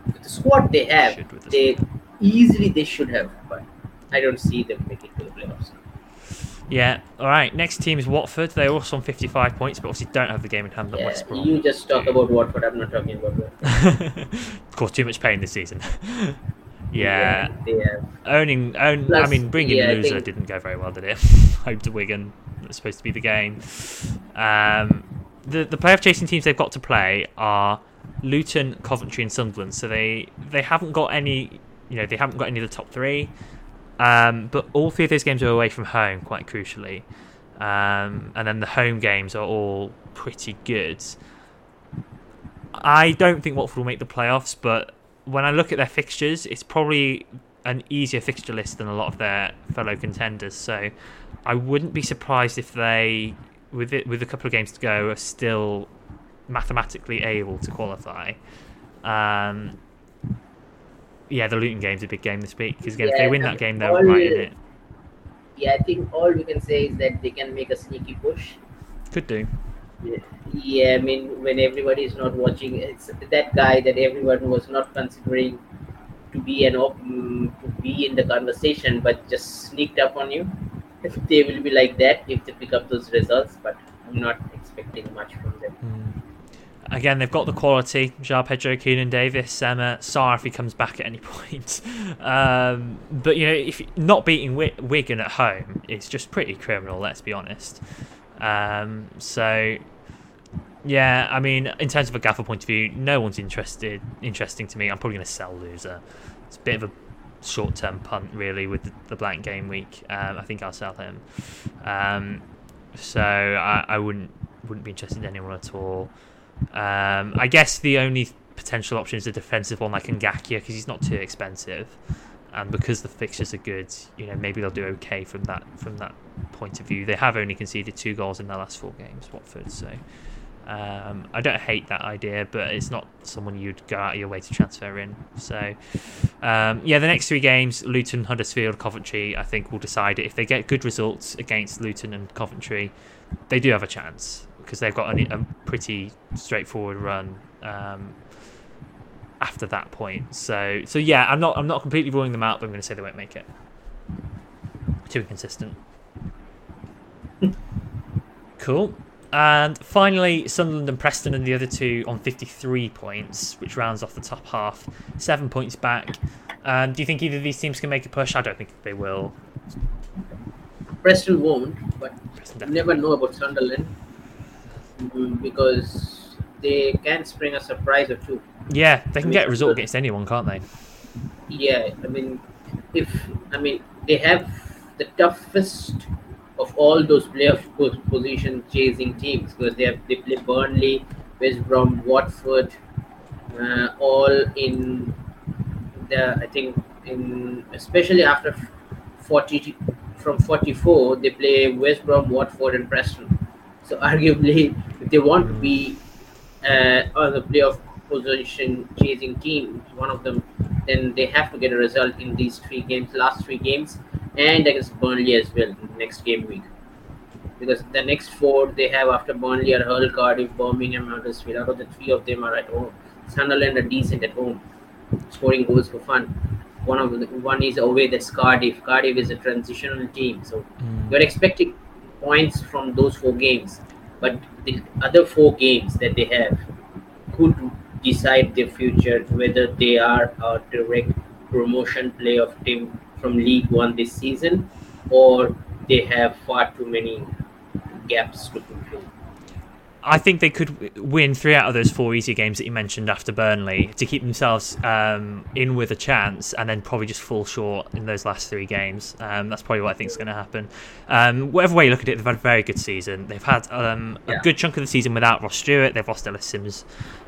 with the squad they have, with the they easily they should have, but I don't see them making to the playoffs. Yeah. All right. Next team is Watford. They're also on 55 points, but obviously don't have the game in hand Yeah, West Brom. you just talk about Watford. I'm not talking about Watford. of course, too much pain this season. yeah. have. Owning, own. I mean, bringing yeah, Louza think- didn't go very well, did it? Home to Wigan. It was supposed to be the game. Um, the the playoff chasing teams they've got to play are Luton, Coventry, and Sunderland. So they they haven't got any. You know, they haven't got any of the top three. Um, but all three of those games are away from home, quite crucially. Um, and then the home games are all pretty good. I don't think Watford will make the playoffs, but when I look at their fixtures, it's probably an easier fixture list than a lot of their fellow contenders. So I wouldn't be surprised if they, with it, with a couple of games to go, are still mathematically able to qualify. Um, yeah, the Luton game's a big game this week because again, if they win I that mean, game, they're all- right in it. Yeah, I think all we can say is that they can make a sneaky push. Could do. Yeah, I mean, when everybody is not watching, it's that guy that everyone was not considering to be an op- mm, to be in the conversation, but just sneaked up on you. They will be like that if they pick up those results, but I'm not expecting much from them. Mm. Again, they've got the quality. João Pedro, Keinan Davis, Emma, Sarr if he comes back at any point. Um, but you know, if not beating Wi- Wigan at home is just pretty criminal. Let's be honest. Um, so, yeah, I mean, in terms of a Gaffr point of view, no one's interested. Interesting to me. I'm probably going to sell Louza. It's a bit of a short-term punt, really, with the, the blank game week. Um, I think I'll sell him. Um, so I, I wouldn't wouldn't be interested in anyone at all. Um, I guess the only potential option is a defensive one like Ngakia because he's not too expensive, and because the fixtures are good, you know maybe they'll do okay from that from that point of view. They have only conceded two goals in their last four games, Watford. So um, I don't hate that idea, but it's not someone you'd go out of your way to transfer in. So um, yeah, the next three games, Luton, Huddersfield, Coventry, I think will decide it. If they get good results against Luton and Coventry, they do have a chance because they've got a, a pretty straightforward run um, after that point. So, so yeah, I'm not I'm not completely ruling them out, but I'm going to say they won't make it. Too inconsistent. cool. And finally, Sunderland and Preston and the other two on 53 points, which rounds off the top half, seven points back. Um, do you think either of these teams can make a push? I don't think they will. Preston won't, but Preston you never know about Sunderland because they can spring a surprise or two. Yeah, they can I get a result against anyone, can't they? Yeah, I mean, if I mean they have the toughest of all those playoff position chasing teams because they have they play Burnley, West Brom, Watford, uh, all in the I think in especially after forty from forty four they play West Brom, Watford, and Preston. So arguably, they want to be uh, or the playoff position chasing team, one of them, then they have to get a result in these three games, last three games, and against Burnley as well next game week. Because the next four they have after Burnley are Hull, Cardiff, Birmingham, Huddersfield. Out of the three of them are at home. Sunderland are decent at home, scoring goals for fun. One of the one is away. That's Cardiff. Cardiff is a transitional team, so Mm. you're expecting points from those four games, but the other four games that they have could decide their future whether they are a direct promotion playoff team from League One this season or they have far too many gaps to fulfill. I think they could win three out of those four easy games that you mentioned after Burnley to keep themselves um, in with a chance, and then probably just fall short in those last three games. Um, that's probably what I think is going to happen. Um, whatever way you look at it, they've had a very good season. They've had um, a Yeah. good chunk of the season without Ross Stewart. They've lost Ellis Simms,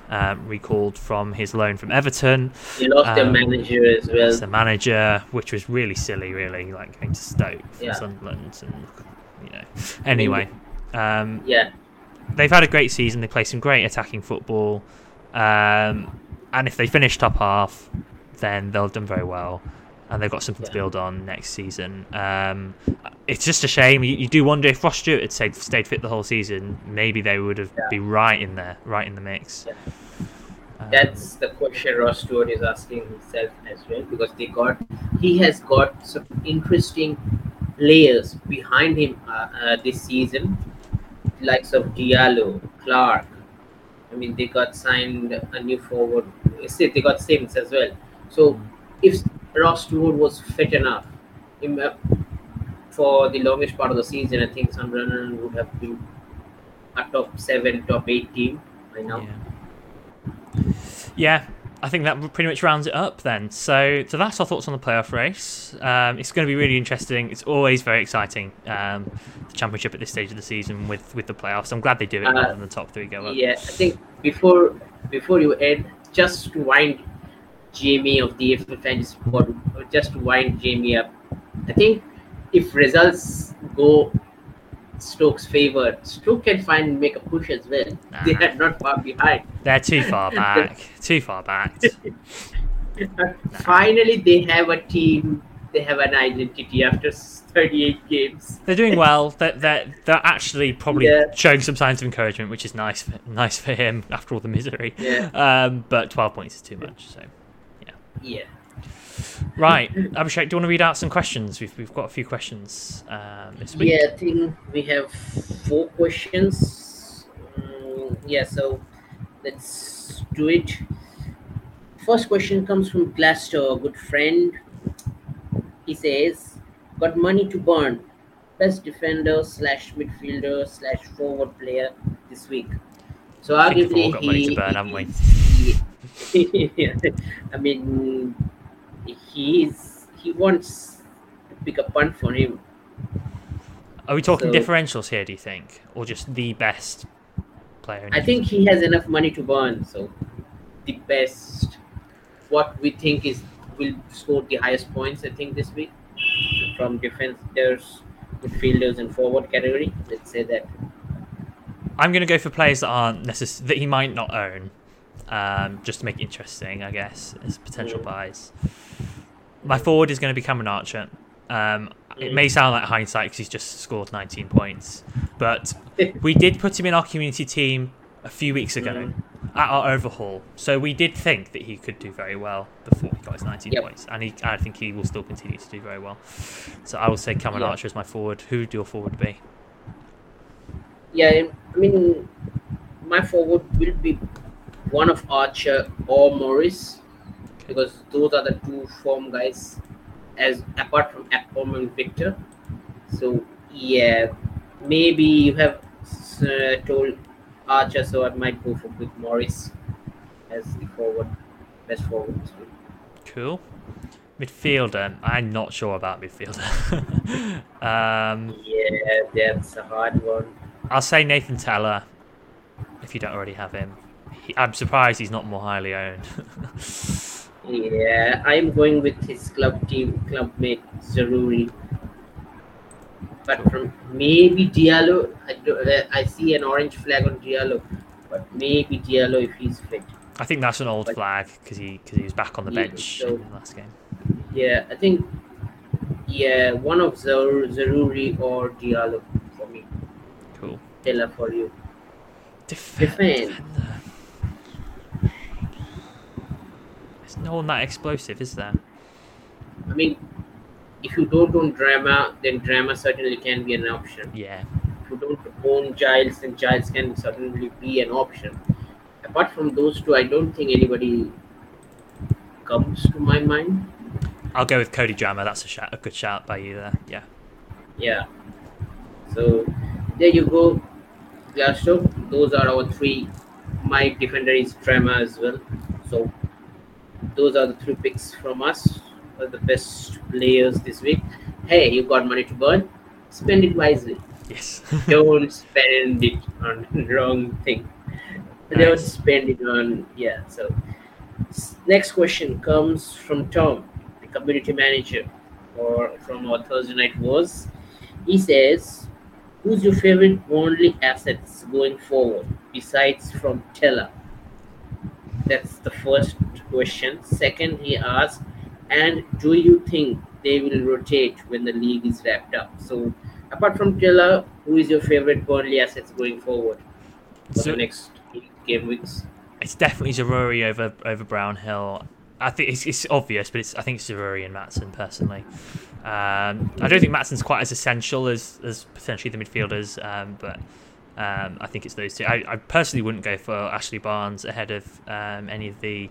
um, recalled from his loan from Everton. They lost their Um, manager as well. The manager, which was really silly, really, like going to Stoke from Yeah. Sunderland, and you know. Anyway, um, Yeah, they've had a great season. They play some great attacking football, um, and if they finish top half, then they'll have done very well, and they've got something to build on next season. Um, it's just a shame. You, you do wonder if Ross Stewart had stayed, stayed fit the whole season, maybe they would have Yeah. be right in there, right in the mix. Yeah. Um, that's the question Ross Stewart is asking himself as well because they got he has got some interesting players behind him uh, uh, this season, likes of Diallo, Clarke. I mean, they got signed a new forward. They got Simms as well. So if Ross Stewart was fit enough uh, for the longest part of the season, I think Sunderland would have been a top seven, top eight team by now. Yeah. Yeah, I think that pretty much rounds it up then. So, so that's our thoughts on the playoff race. Um, it's going to be really interesting. It's always very exciting. Um, the championship at this stage of the season with with the playoffs. I'm glad they do it Uh, than the top three go up. Yeah, I think before before you end, just to wind Jamie of the Fantasy Squad, just to wind Jamie up, I think if results go Stokes' favor, Stoke can find make a push as well. They Nah. are not far behind. They're too far back. too far back. Finally, they have a team. They have an identity after 38 games. They're doing well. They're, they're, they're actually probably Yeah. showing some signs of encouragement, which is nice for, nice for him after all the misery. Yeah. Um, but 12 points is too much. So, yeah. Yeah. Right, Abhishek, do you want to read out some questions? We've, we've got a few questions um, this week. Yeah, I think we have four questions. Mm, yeah, so let's do it. First question comes from Glastor, a good friend. He says, "Got money to burn. Best defender slash midfielder slash forward player this week." So I think we've all got money to burn, haven't we? he- I mean, he is. He wants to pick a punt for him. Are we talking So- differentials here, do you think? Or just the best player? I think he has enough money to burn. So the best, what we think is will score the highest points. I think this week from defenders, midfielders, and forward category. Let's say that. I'm going to go for players that aren't necess- that he might not own, um, just to make it interesting, I guess, as potential Mm. buys. My forward is going to be Cameron Archer. Um, it Mm. may sound like hindsight because he's just scored 19 points, but we did put him in our community team a few weeks ago Mm. at our overhaul. So we did think that he could do very well before he got his 19 Yep. points, and he, I think he will still continue to do very well. So I will say Cameron Yeah. Archer as my forward. Who would your forward be? Yeah, I mean, my forward will be one of Archer or Morris because those are the two form guys, as apart from Akpom and Viktor. So yeah, maybe you have uh, told Archer, so I might go for with Morris as the forward, best forward. Cool. Midfielder. I'm not sure about midfielder. um, Yeah, that's a hard one. I'll say Nathan Tella if you don't already have him. He, I'm surprised he's not more highly owned. Yeah, I'm going with his club team, club mate Zaroury. But from maybe Diallo, I, do, uh, I see an orange flag on Diallo. but maybe Diallo if he's fit. I think that's an old But- flag because he because he was back on the Yeah, bench so- in the last game. Yeah, I think yeah, one of Zar- Zaroury or Diallo for me. Cool. Tella for you. Def- Defend. Defender. There's no one that explosive, is there? I mean, if you don't own Drameh, then Drameh certainly can be an option. Yeah. If you don't own Giles, then Giles can certainly be an option. Apart from those two, I don't think anybody comes to my mind. I'll go with Cody Drameh. That's a shout, a good shout by you there. Yeah. Yeah. So there you go, Glasto. Those are our three. My defender is Drameh as well. So those are the three picks from us. The best players this week. Hey, you got money to burn? Spend it wisely. Yes. Don't spend it on wrong thing. Don't Nice. spend it on yeah. So next question comes from Tom, the community manager, or from our Thursday night wars. He says, "Who's your favorite Burnley assets going forward besides from Tella?" That's the first question. Second, he asked, "And do you think they will rotate when the league is wrapped up?" So, apart from Tella, who is your favorite Burnley assets going forward for So- the next game weeks? It's definitely Zaroury over over Brownhill. I think it's, it's obvious, but it's I think it's Zaroury and Maatsen personally. Um, I don't think Maatsen's quite as essential as, as potentially the midfielders, um, but um, I think it's those two. I, I personally wouldn't go for Ashley Barnes ahead of um, any of the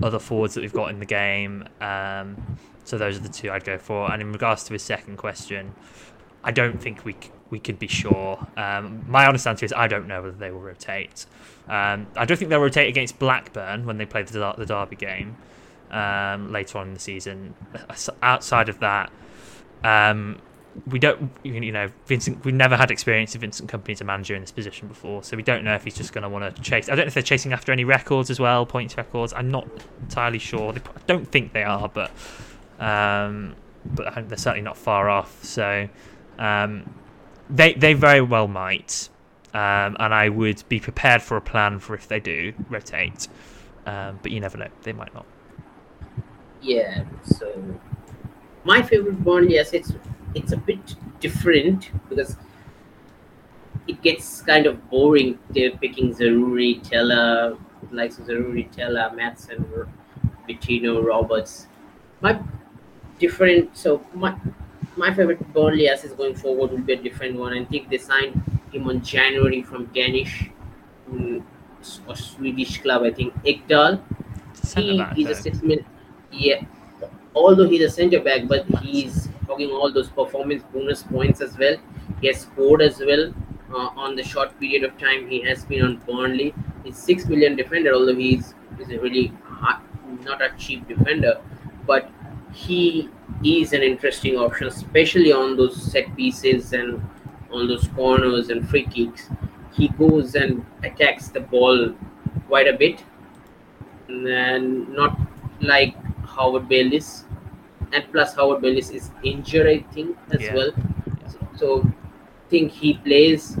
other forwards that we've got in the game. Um, so those are the two I'd go for. And in regards to his second question, I don't think we we could be sure. Um, my honest answer is I don't know whether they will rotate. Um, I don't think they'll rotate against Blackburn when they play the, the Derby game um, later on in the season. Outside of that, um, we don't, you know, Vincent. We've never had experience of Vincent Kompany as a manager in this position before, so we don't know if he's just going to want to chase. I don't know if they're chasing after any records as well, points records. I'm not entirely sure. They, I don't think they are, but um, but they're certainly not far off. So um, they they very well might, um, and I would be prepared for a plan for if they do rotate. Um, but you never know; they might not. Yeah, so my favorite Burnley yes, it's a bit different because it gets kind of boring. They're picking Zaroury, Tella, likes of Zaroury, Tella, Maatsen, Bettino, Roberts. My different so my my favorite Burnley assets going forward will be a different one. I think they signed him on January from Danish mm, or Swedish club. I think Ekdal he is a though. statement. Yeah, although he's a centre back, but he's hogging all those performance bonus points as well. He has scored as well uh, on the short period of time he has been on Burnley. He's six million defender, although he's, is a really not a cheap defender, but he is an interesting option, especially on those set pieces and on those corners and free kicks. He goes and attacks the ball quite a bit and not like Harwood-Bellis. And plus, Harwood-Bellis is injured, I think, as Yeah. well. So, think he plays,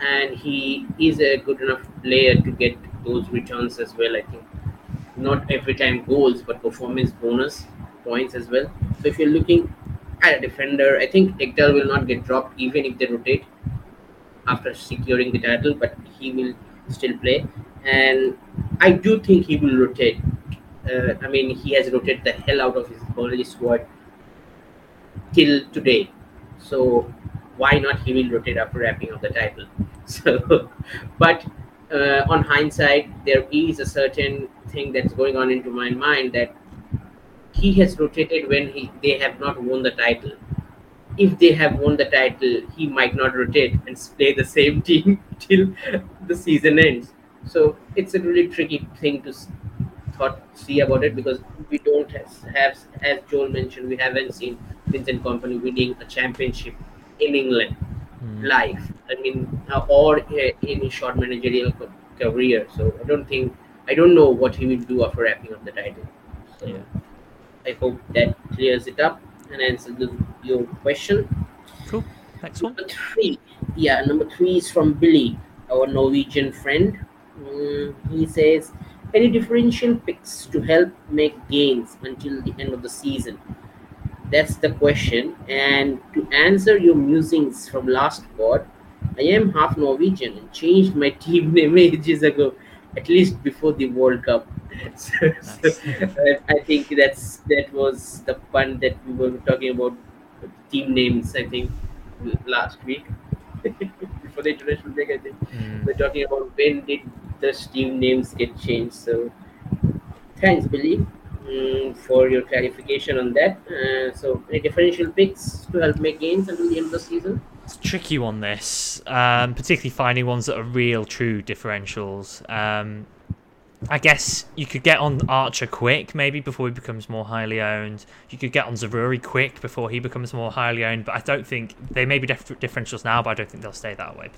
and he is a good enough player to get those returns as well. I think not every time goals, but performance bonus points as well. So, if you're looking at a defender, I think Ekdal will not get dropped even if they rotate after securing the title, but he will still play. And I do think he will rotate. Uh, I mean, he has rotated the hell out of his Burnley squad till today. So why not he will rotate after wrapping up the title? So, but uh, on hindsight, there is a certain thing that's going on into my mind that he has rotated when he they have not won the title. If they have won the title, he might not rotate and play the same team till the season ends. So it's a really tricky thing to thought see about it because we don't have, have as Joel mentioned, we haven't seen Vincent Kompany winning a championship in England Mm. live. I mean, uh, or uh, in his short managerial career. So I don't think I don't know what he will do after wrapping up the title. So Yeah. I hope that clears it up and answers your question. Cool. Next one. Number three, yeah, number three is from Billy, our Norwegian friend. Mm, he says, any differential picks to help make gains until the end of the season? That's the question. And to answer your musings from last pod, I am half Norwegian and changed my team name ages ago, at least before the World Cup. So, so, I think that's that was the fun that we were talking about team names. I think last week before the international break. I think Mm. we're talking about when did the team names get changed. So thanks, Billy, mm, for your clarification on that. Uh, so any differential picks to help make gains until the end of the season? It's tricky one, this, um, particularly finding ones that are real, true differentials. Um, I guess you could get on Archer quick, maybe before he becomes more highly owned. You could get on Zaroury quick before he becomes more highly owned. But I don't think they may be dif- differentials now, but I don't think they'll stay that way.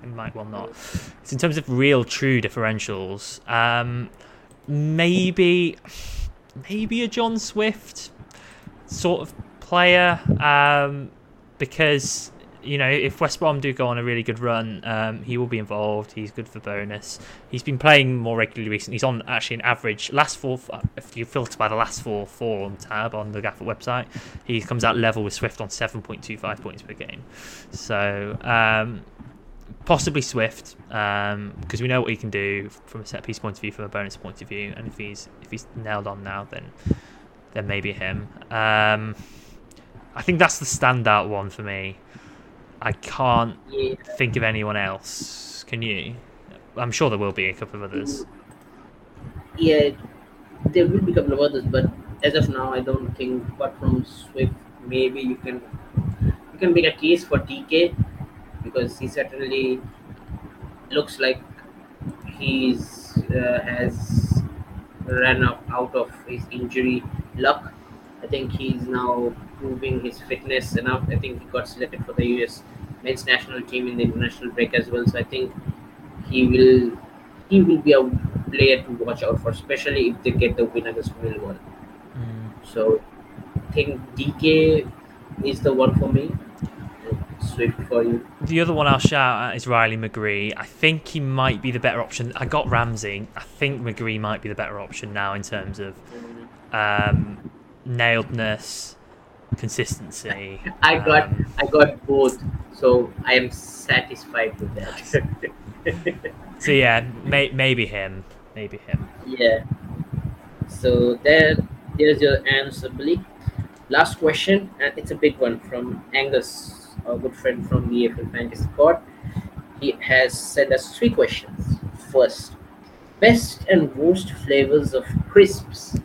They might well not. So in terms of real, true differentials, um, maybe, maybe a John Swift sort of player, um, because you know, if West Brom do go on a really good run, um, he will be involved. He's good for bonus. He's been playing more regularly recently. He's on actually an average last four. If you filter by the last four form tab on the Gaffr website, he comes out level with Swift on seven point two five points per game. So um, possibly Swift because we know what he can do from a set piece point of view, from a bonus point of view, and if he's if he's nailed on now, then then maybe him. Um, I think that's the standout one for me. I can't Yeah, think of anyone else. Can you? I'm sure there will be a couple of others. yeah, there will be a couple of others, but as of now, I don't think. Apart from Swift, maybe you can you can make a case for Dike because he certainly looks like he's uh, has ran up out of his injury luck. I think he's now proving his fitness enough. I think he got selected for the US men's national team in the international break as well. So I think he will he will be a player to watch out for, especially if they get the win against Millwall. So I think Dike is the one for me. Swift for you. The other one I'll shout at is Riley McGree. I think he might be the better option. I got Ramsey. I think McGree might be the better option now in terms of um, nailedness, consistency. I got Um, I got both, so I am satisfied with that. so yeah, may, maybe him. Maybe him. yeah. So there, there's your answer, Billy. Last question, and it's a big one from Angus, our good friend from the EFL Fantasy Squad. He has sent us three questions. First, best and worst flavors of crisps.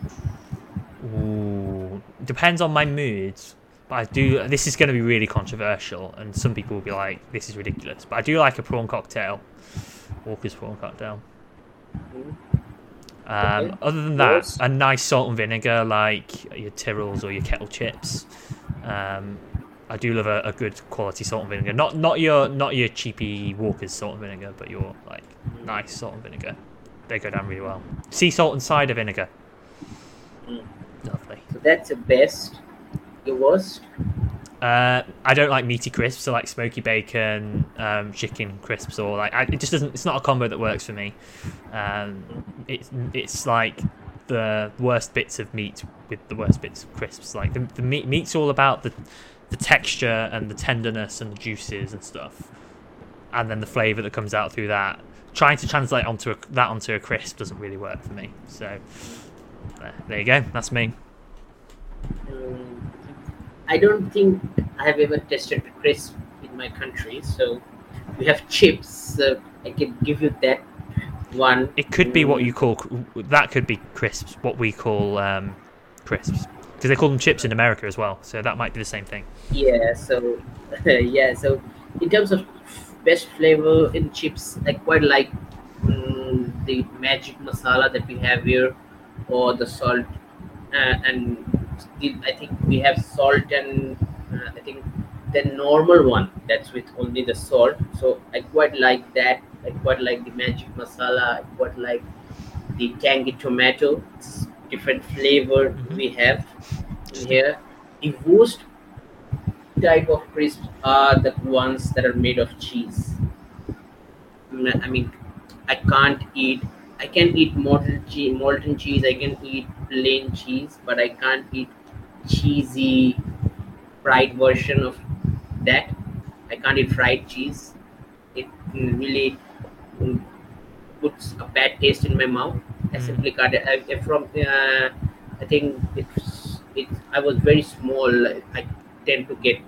Ooh, depends on my moods. But I do. This is going to be really controversial, and some people will be like, "This is ridiculous." But I do like a prawn cocktail, Walker's prawn cocktail. Um, Okay. Other than that, a nice salt and vinegar like your Tyrrells or your kettle chips. Um, I do love a, a good quality salt and vinegar. Not not your not your cheapy Walker's salt and vinegar, but your like nice salt and vinegar. They go down really well. Sea salt and cider vinegar. Mm. That's your best. Your worst. Uh, I don't like meaty crisps, so like smoky bacon, um, chicken crisps, or like I, it just doesn't. It's not a combo that works for me. Um, it's it's like the worst bits of meat with the worst bits of crisps. Like the, the meat meat's all about the the texture and the tenderness and the juices and stuff, and then the flavor that comes out through that. Trying to translate onto a, that onto a crisp doesn't really work for me. So uh, there you go. That's me. Um, I don't think I have ever tested crisp in my country. So we have chips. So I can give you that one. It could be what you call that. Could be crisps. What we call um, crisps, because they call them chips in America as well. So that might be the same thing. Yeah. So yeah. So in terms of best flavor in chips, I quite like mm, the magic masala that we have here, or the salt, uh, and I think we have salt and uh, I think the normal one that's with only the salt. So I quite like that. I quite like the magic masala. I quite like the tangy tomato. It's different flavor Mhm. we have in here. The worst type of crisps are the ones that are made of cheese. I mean, I can't eat. I can eat molten cheese, molten cheese. I can eat plain cheese, but I can't eat cheesy fried version of that. I can't eat fried cheese. It really mm, puts a bad taste in my mouth. I Mm. simply can't. I, I- from uh, I think it's it. I was very small. I tend to get.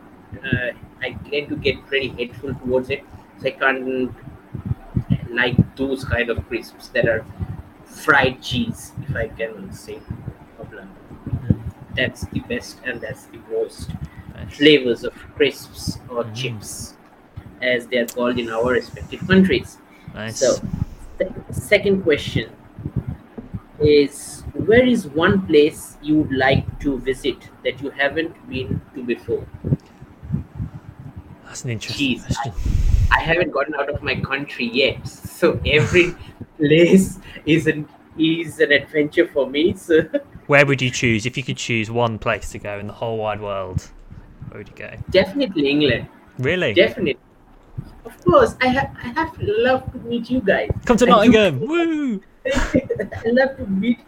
Uh, I tend to get very hateful towards it. So I can't like those kind of crisps that are fried cheese, if I can say. Problem. That's the best and that's the worst Nice. flavors of crisps or Mm. chips, as they are called in our respective countries. Nice. So, the second question is where is one place you would like to visit that you haven't been to before? That's an interesting Jeez, question. I haven't gotten out of my country yet, so every place is an is an adventure for me. So Where would you choose if you could choose one place to go in the whole wide world? Where would you go? definitely England, Really? definitely. Of course, I have I have love to meet you guys. Come to I Nottingham! Woo! I love to meet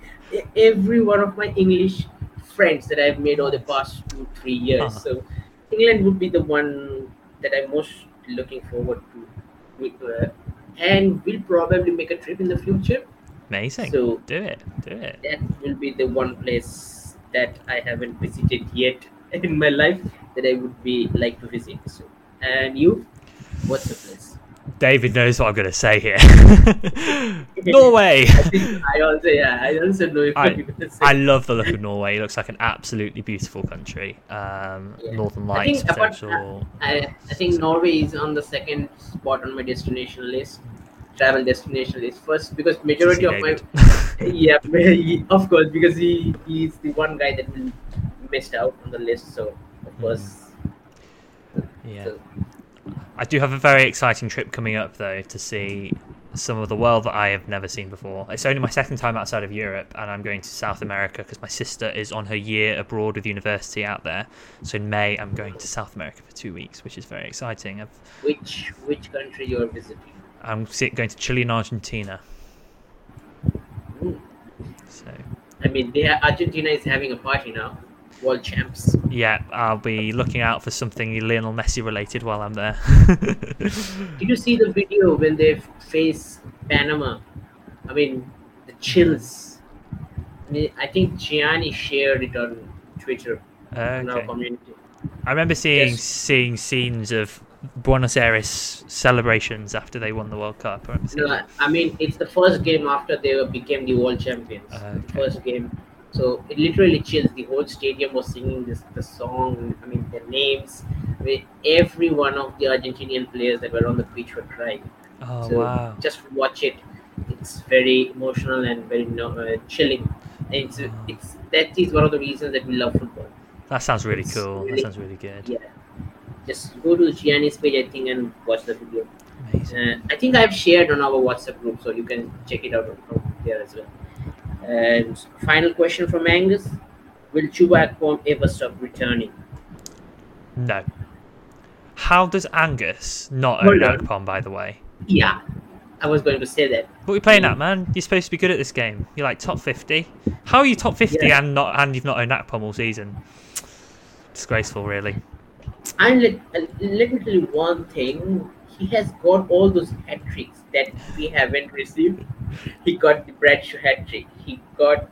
every one of my English friends that I've made over the past two, three years. Uh-huh. So England would be the one that I'm most looking forward to. Uh, and we'll probably make a trip in the future. Amazing. So do it. Do it. that will be the one place that I haven't visited yet in my life that I would be like to visit. So, and you, what's the place? David knows what I'm going to say here. Norway! I also yeah I also know I- you're gonna say I love the look of Norway. It looks like an absolutely beautiful country. Um, Yeah. Northern I Lights think apart- potential. I, I think Norway is on the second spot on my destination list, travel destination list. First, because majority of my yeah, of course, because he he's the one guy that will missed out on the list. So of course, yeah. so, I do have a very exciting trip coming up though to see some of the world that I have never seen before. It's only my second time outside of Europe, and I'm going to South America because my sister is on her year abroad with university out there. So in May, I'm going to South America for two weeks, which is very exciting. I've, which which country you are visiting? I'm going to Chile and Argentina. Hmm. So I mean, they are, Argentina is having a party now, world champs. yeah, I'll be looking out for something Lionel Messi related while I'm there. Did you see the video when they face Panama? I mean, the chills. I, mean, I think Gianni shared it on Twitter in our community. I remember seeing Yes. seeing scenes of Buenos Aires celebrations after they won the World Cup. I No, I mean it's the first game after they became the world champions. The okay. first game, so it literally chills. The whole stadium was singing this the song. I mean their names. I mean, every one of the Argentinian players that were on the pitch were crying. Oh so wow! just watch it. It's very emotional and very no, uh, chilling. And it's Wow. it's that is one of the reasons that we love football. That sounds really it's cool. That sounds really good. Yeah. Just go to Gianni's page, I think, and watch the video. Amazing. Uh, I think I've shared on our WhatsApp group, so you can check it out from there as well. And final question from Angus: Will Chuba Akpom ever stop returning? No. How does Angus not Hold own on. Akpom, by the way? Yeah, I was going to say that. What are you playing at, man? You're supposed to be good at this game. You're like top 50. How are you top 50 Yeah. and not and you've not owned Akpom all season? Disgraceful, really. And let, let me tell you one thing: he has got all those hat tricks that we haven't received. He got the Bradshaw hat trick. He got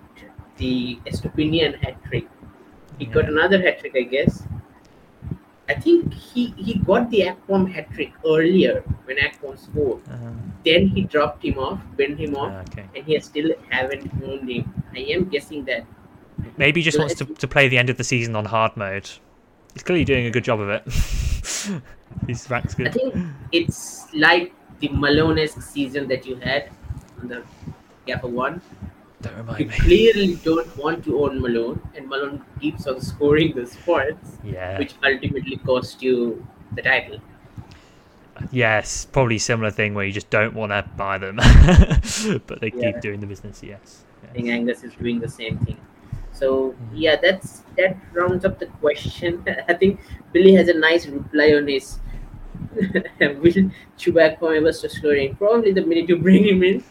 the Estupinian hat trick. He got another hat trick, I guess. I think he, he got the Akpom hat trick earlier when Akpom scored. Um, Then he dropped him off, bent him off, okay. and he still haven't owned him. I am guessing that. Maybe he just Well, wants to, to play the end of the season on hard mode. He's clearly doing a good job of it. His rank's I think it's like the Malone-esque season that you had on the Gaffr one. Don't You remind me. clearly don't want to own Malone, and Malone keeps on scoring those points, Yeah. which ultimately cost you the title. Yes, probably similar thing where you just don't want to buy them, but they Yeah. keep doing the business. Yes. I think Angus is doing the same thing. So yeah, that's that rounds up the question. I think Billy has a nice reply on his will Chubac ever start scoring? Probably the minute you bring him in.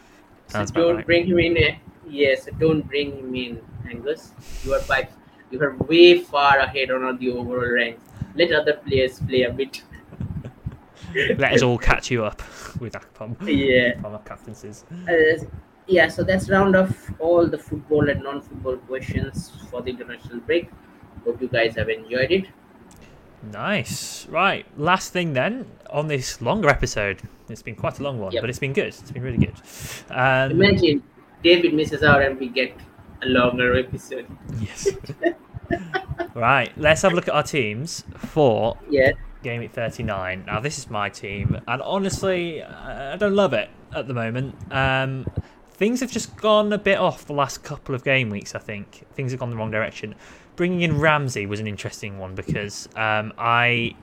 So don't bring him in. eh, Yes, don't bring him in, Angus. You are by, you are way far ahead on the overall rank. Let other players play a bit. Let us all catch you up with Akpom. Yeah. Our captaincies. Uh, yeah, so that's round off all the football and non-football questions for the international break. Hope you guys have enjoyed it. Nice. Right. Last thing then on this longer episode. It's been quite a long one, Yep. but it's been good. It's been really good. Um, Imagine David misses out and we get a longer episode. yes. right. Let's have a look at our teams for Yeah, Game Week 39. Now, this is my team, and honestly, I I don't love it at the moment. Um, things have just gone a bit off the last couple of game weeks, I think. Things have gone the wrong direction. Bringing in Ramsey was an interesting one because um, I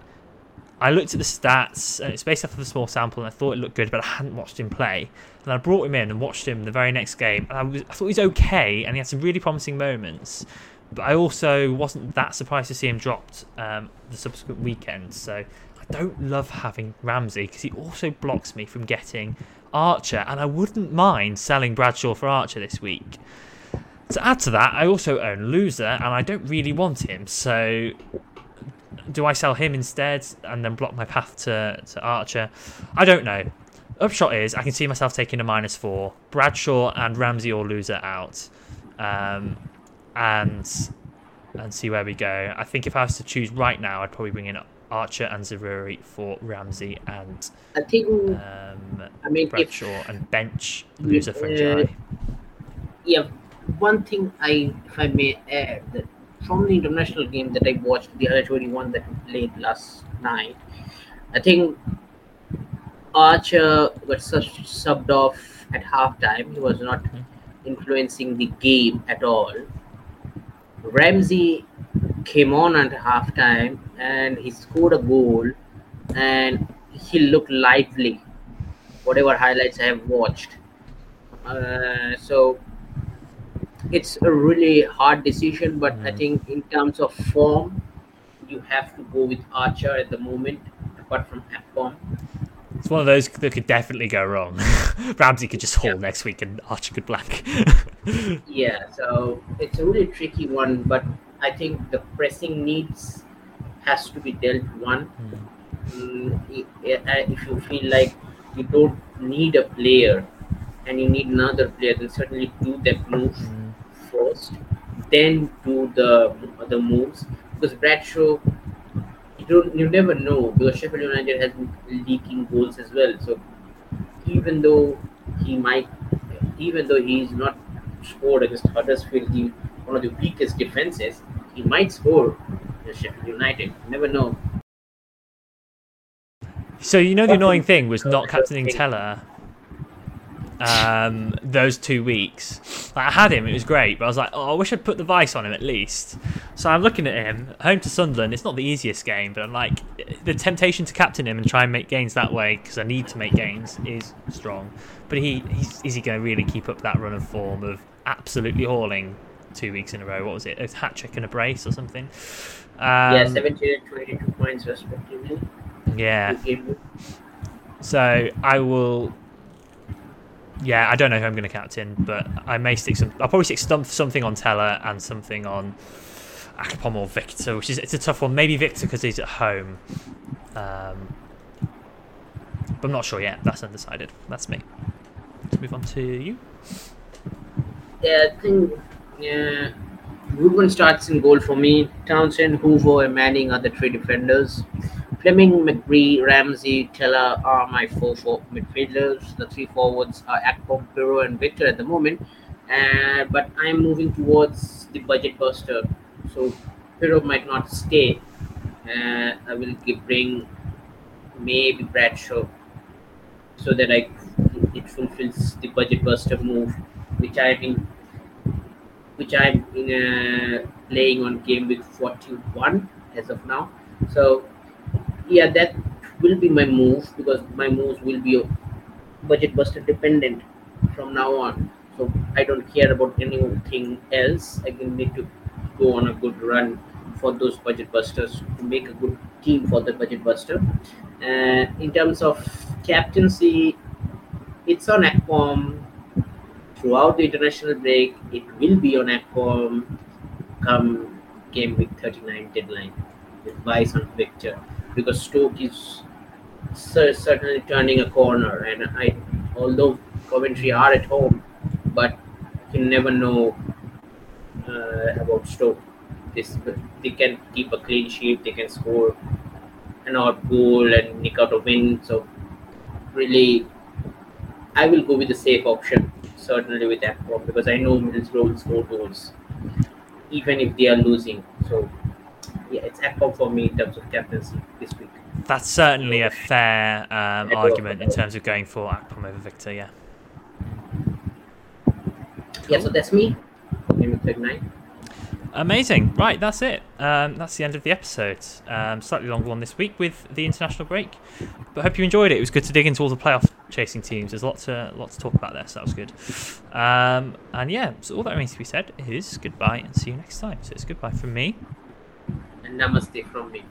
I looked at the stats, and it's based off of a small sample, and I thought it looked good, but I hadn't watched him play. And I brought him in and watched him the very next game, and I, was, I thought he was okay, and he had some really promising moments. But I also wasn't that surprised to see him dropped um, the subsequent weekend. So I don't love having Ramsey because he also blocks me from getting Archer, and I wouldn't mind selling Bradshaw for Archer this week. To add to that, I also own Louza, and I don't really want him. So do I sell him instead and then block my path to, to Archer? I don't know. Upshot is I can see myself taking a minus four, Bradshaw and Ramsey or Louza out, um, and and see where we go. I think if I was to choose right now, I'd probably bring in Archer and Zaroury for Ramsey and I think. um, I mean, if Bradshaw and bench Louza for Uh, Njai. yeah, one thing I, if I may add, that from the international game that I watched, the other 21 that we played last night, I think Archer got subbed off at halftime. He was not influencing the game at all. Ramsey came on at halftime and he scored a goal and he looked lively. Whatever highlights I have watched. Uh, so it's a really hard decision, but I Mm. think in terms of form, you have to go with Archer at the moment, apart from Akpom. It's one of those that could definitely go wrong. Ramsey could just haul Yeah. next week and Archer could blank. Yeah, so it's a really tricky one, but I think the pressing needs has to be dealt one. Mm, i- i- if you feel like you don't need a player and you need another player, then certainly do that move Mm. first, then do the the moves. Because Bradshaw, you don't you never know because Sheffield United has been leaking goals as well. So even though he might, even though he's not scored against Huddersfield, the one of the weakest defenses, he might score Sheffield United. You never know. So you know the annoying thing was not captaining Tella um, those two weeks. Like, I had him, it was great, but I was like, oh, I wish I'd put the vice on him at least. So I'm looking at him, home to Sunderland. It's not the easiest game, but I'm like, the temptation to captain him and try and make gains that way because I need to make gains is strong. But he, he's, is he going to really keep up that run of form of absolutely hauling two weeks in a row? What was it? A hat trick and a brace or something? Um, yeah, 17 and 22 points respectively. yeah. So I will. Yeah, I don't know who I'm going to captain, but I may stick some. I'll probably stick some, something on Tella and something on Akpom or Viktor, which is it's a tough one. Maybe Viktor because he's at home. Um, but I'm not sure yet. That's undecided. That's me. Let's move on to you. Yeah, I think yeah, good one starts in goal for me. Townsend, Hoever, and Manning are the three defenders. Flemming, McGree, Ramsey, Tella are my four four midfielders. The three forwards are Akpom, Piroe, and Viktor at the moment. Uh, but I'm moving towards the budget buster, so Piroe might not stay. Uh, I will bring maybe Bradshaw so that I it fulfills the budget buster move, which I think which I'm in uh, playing on game week 41 as of now. So yeah, that will be my move because my moves will be budget buster dependent from now on. So I don't care about anything else. I can need to go on a good run for those budget busters to make a good team for the budget buster. Uh, in terms of captaincy, it's on Akpom throughout the international break. It will be on Akpom come game week 39 deadline with Vice on Viktor because Stoke is cer- certainly turning a corner. And I, although Coventry are at home, but you never know uh, about Stoke. This they can keep a clean sheet. They can score an odd goal and nick out a win. So really, I will go with the safe option. Certainly with Akpom because I know Middlesbrough will score goals even if they are losing. So yeah, it's Akpom for me in terms of captaincy this week. That's certainly a fair um, argument in terms of going for Akpom over Viktor. Yeah. Yeah, so that's me. Game week 39. Amazing. Right, that's it. Um, that's the end of the episode. Um, slightly longer one this week with the international break, but hope you enjoyed it. It was good to dig into all the playoff chasing teams. There's lots to lots to talk about there, so that was good. Um, and yeah, so all that remains to be said is goodbye and see you next time. So it's goodbye from me. And namaste from me.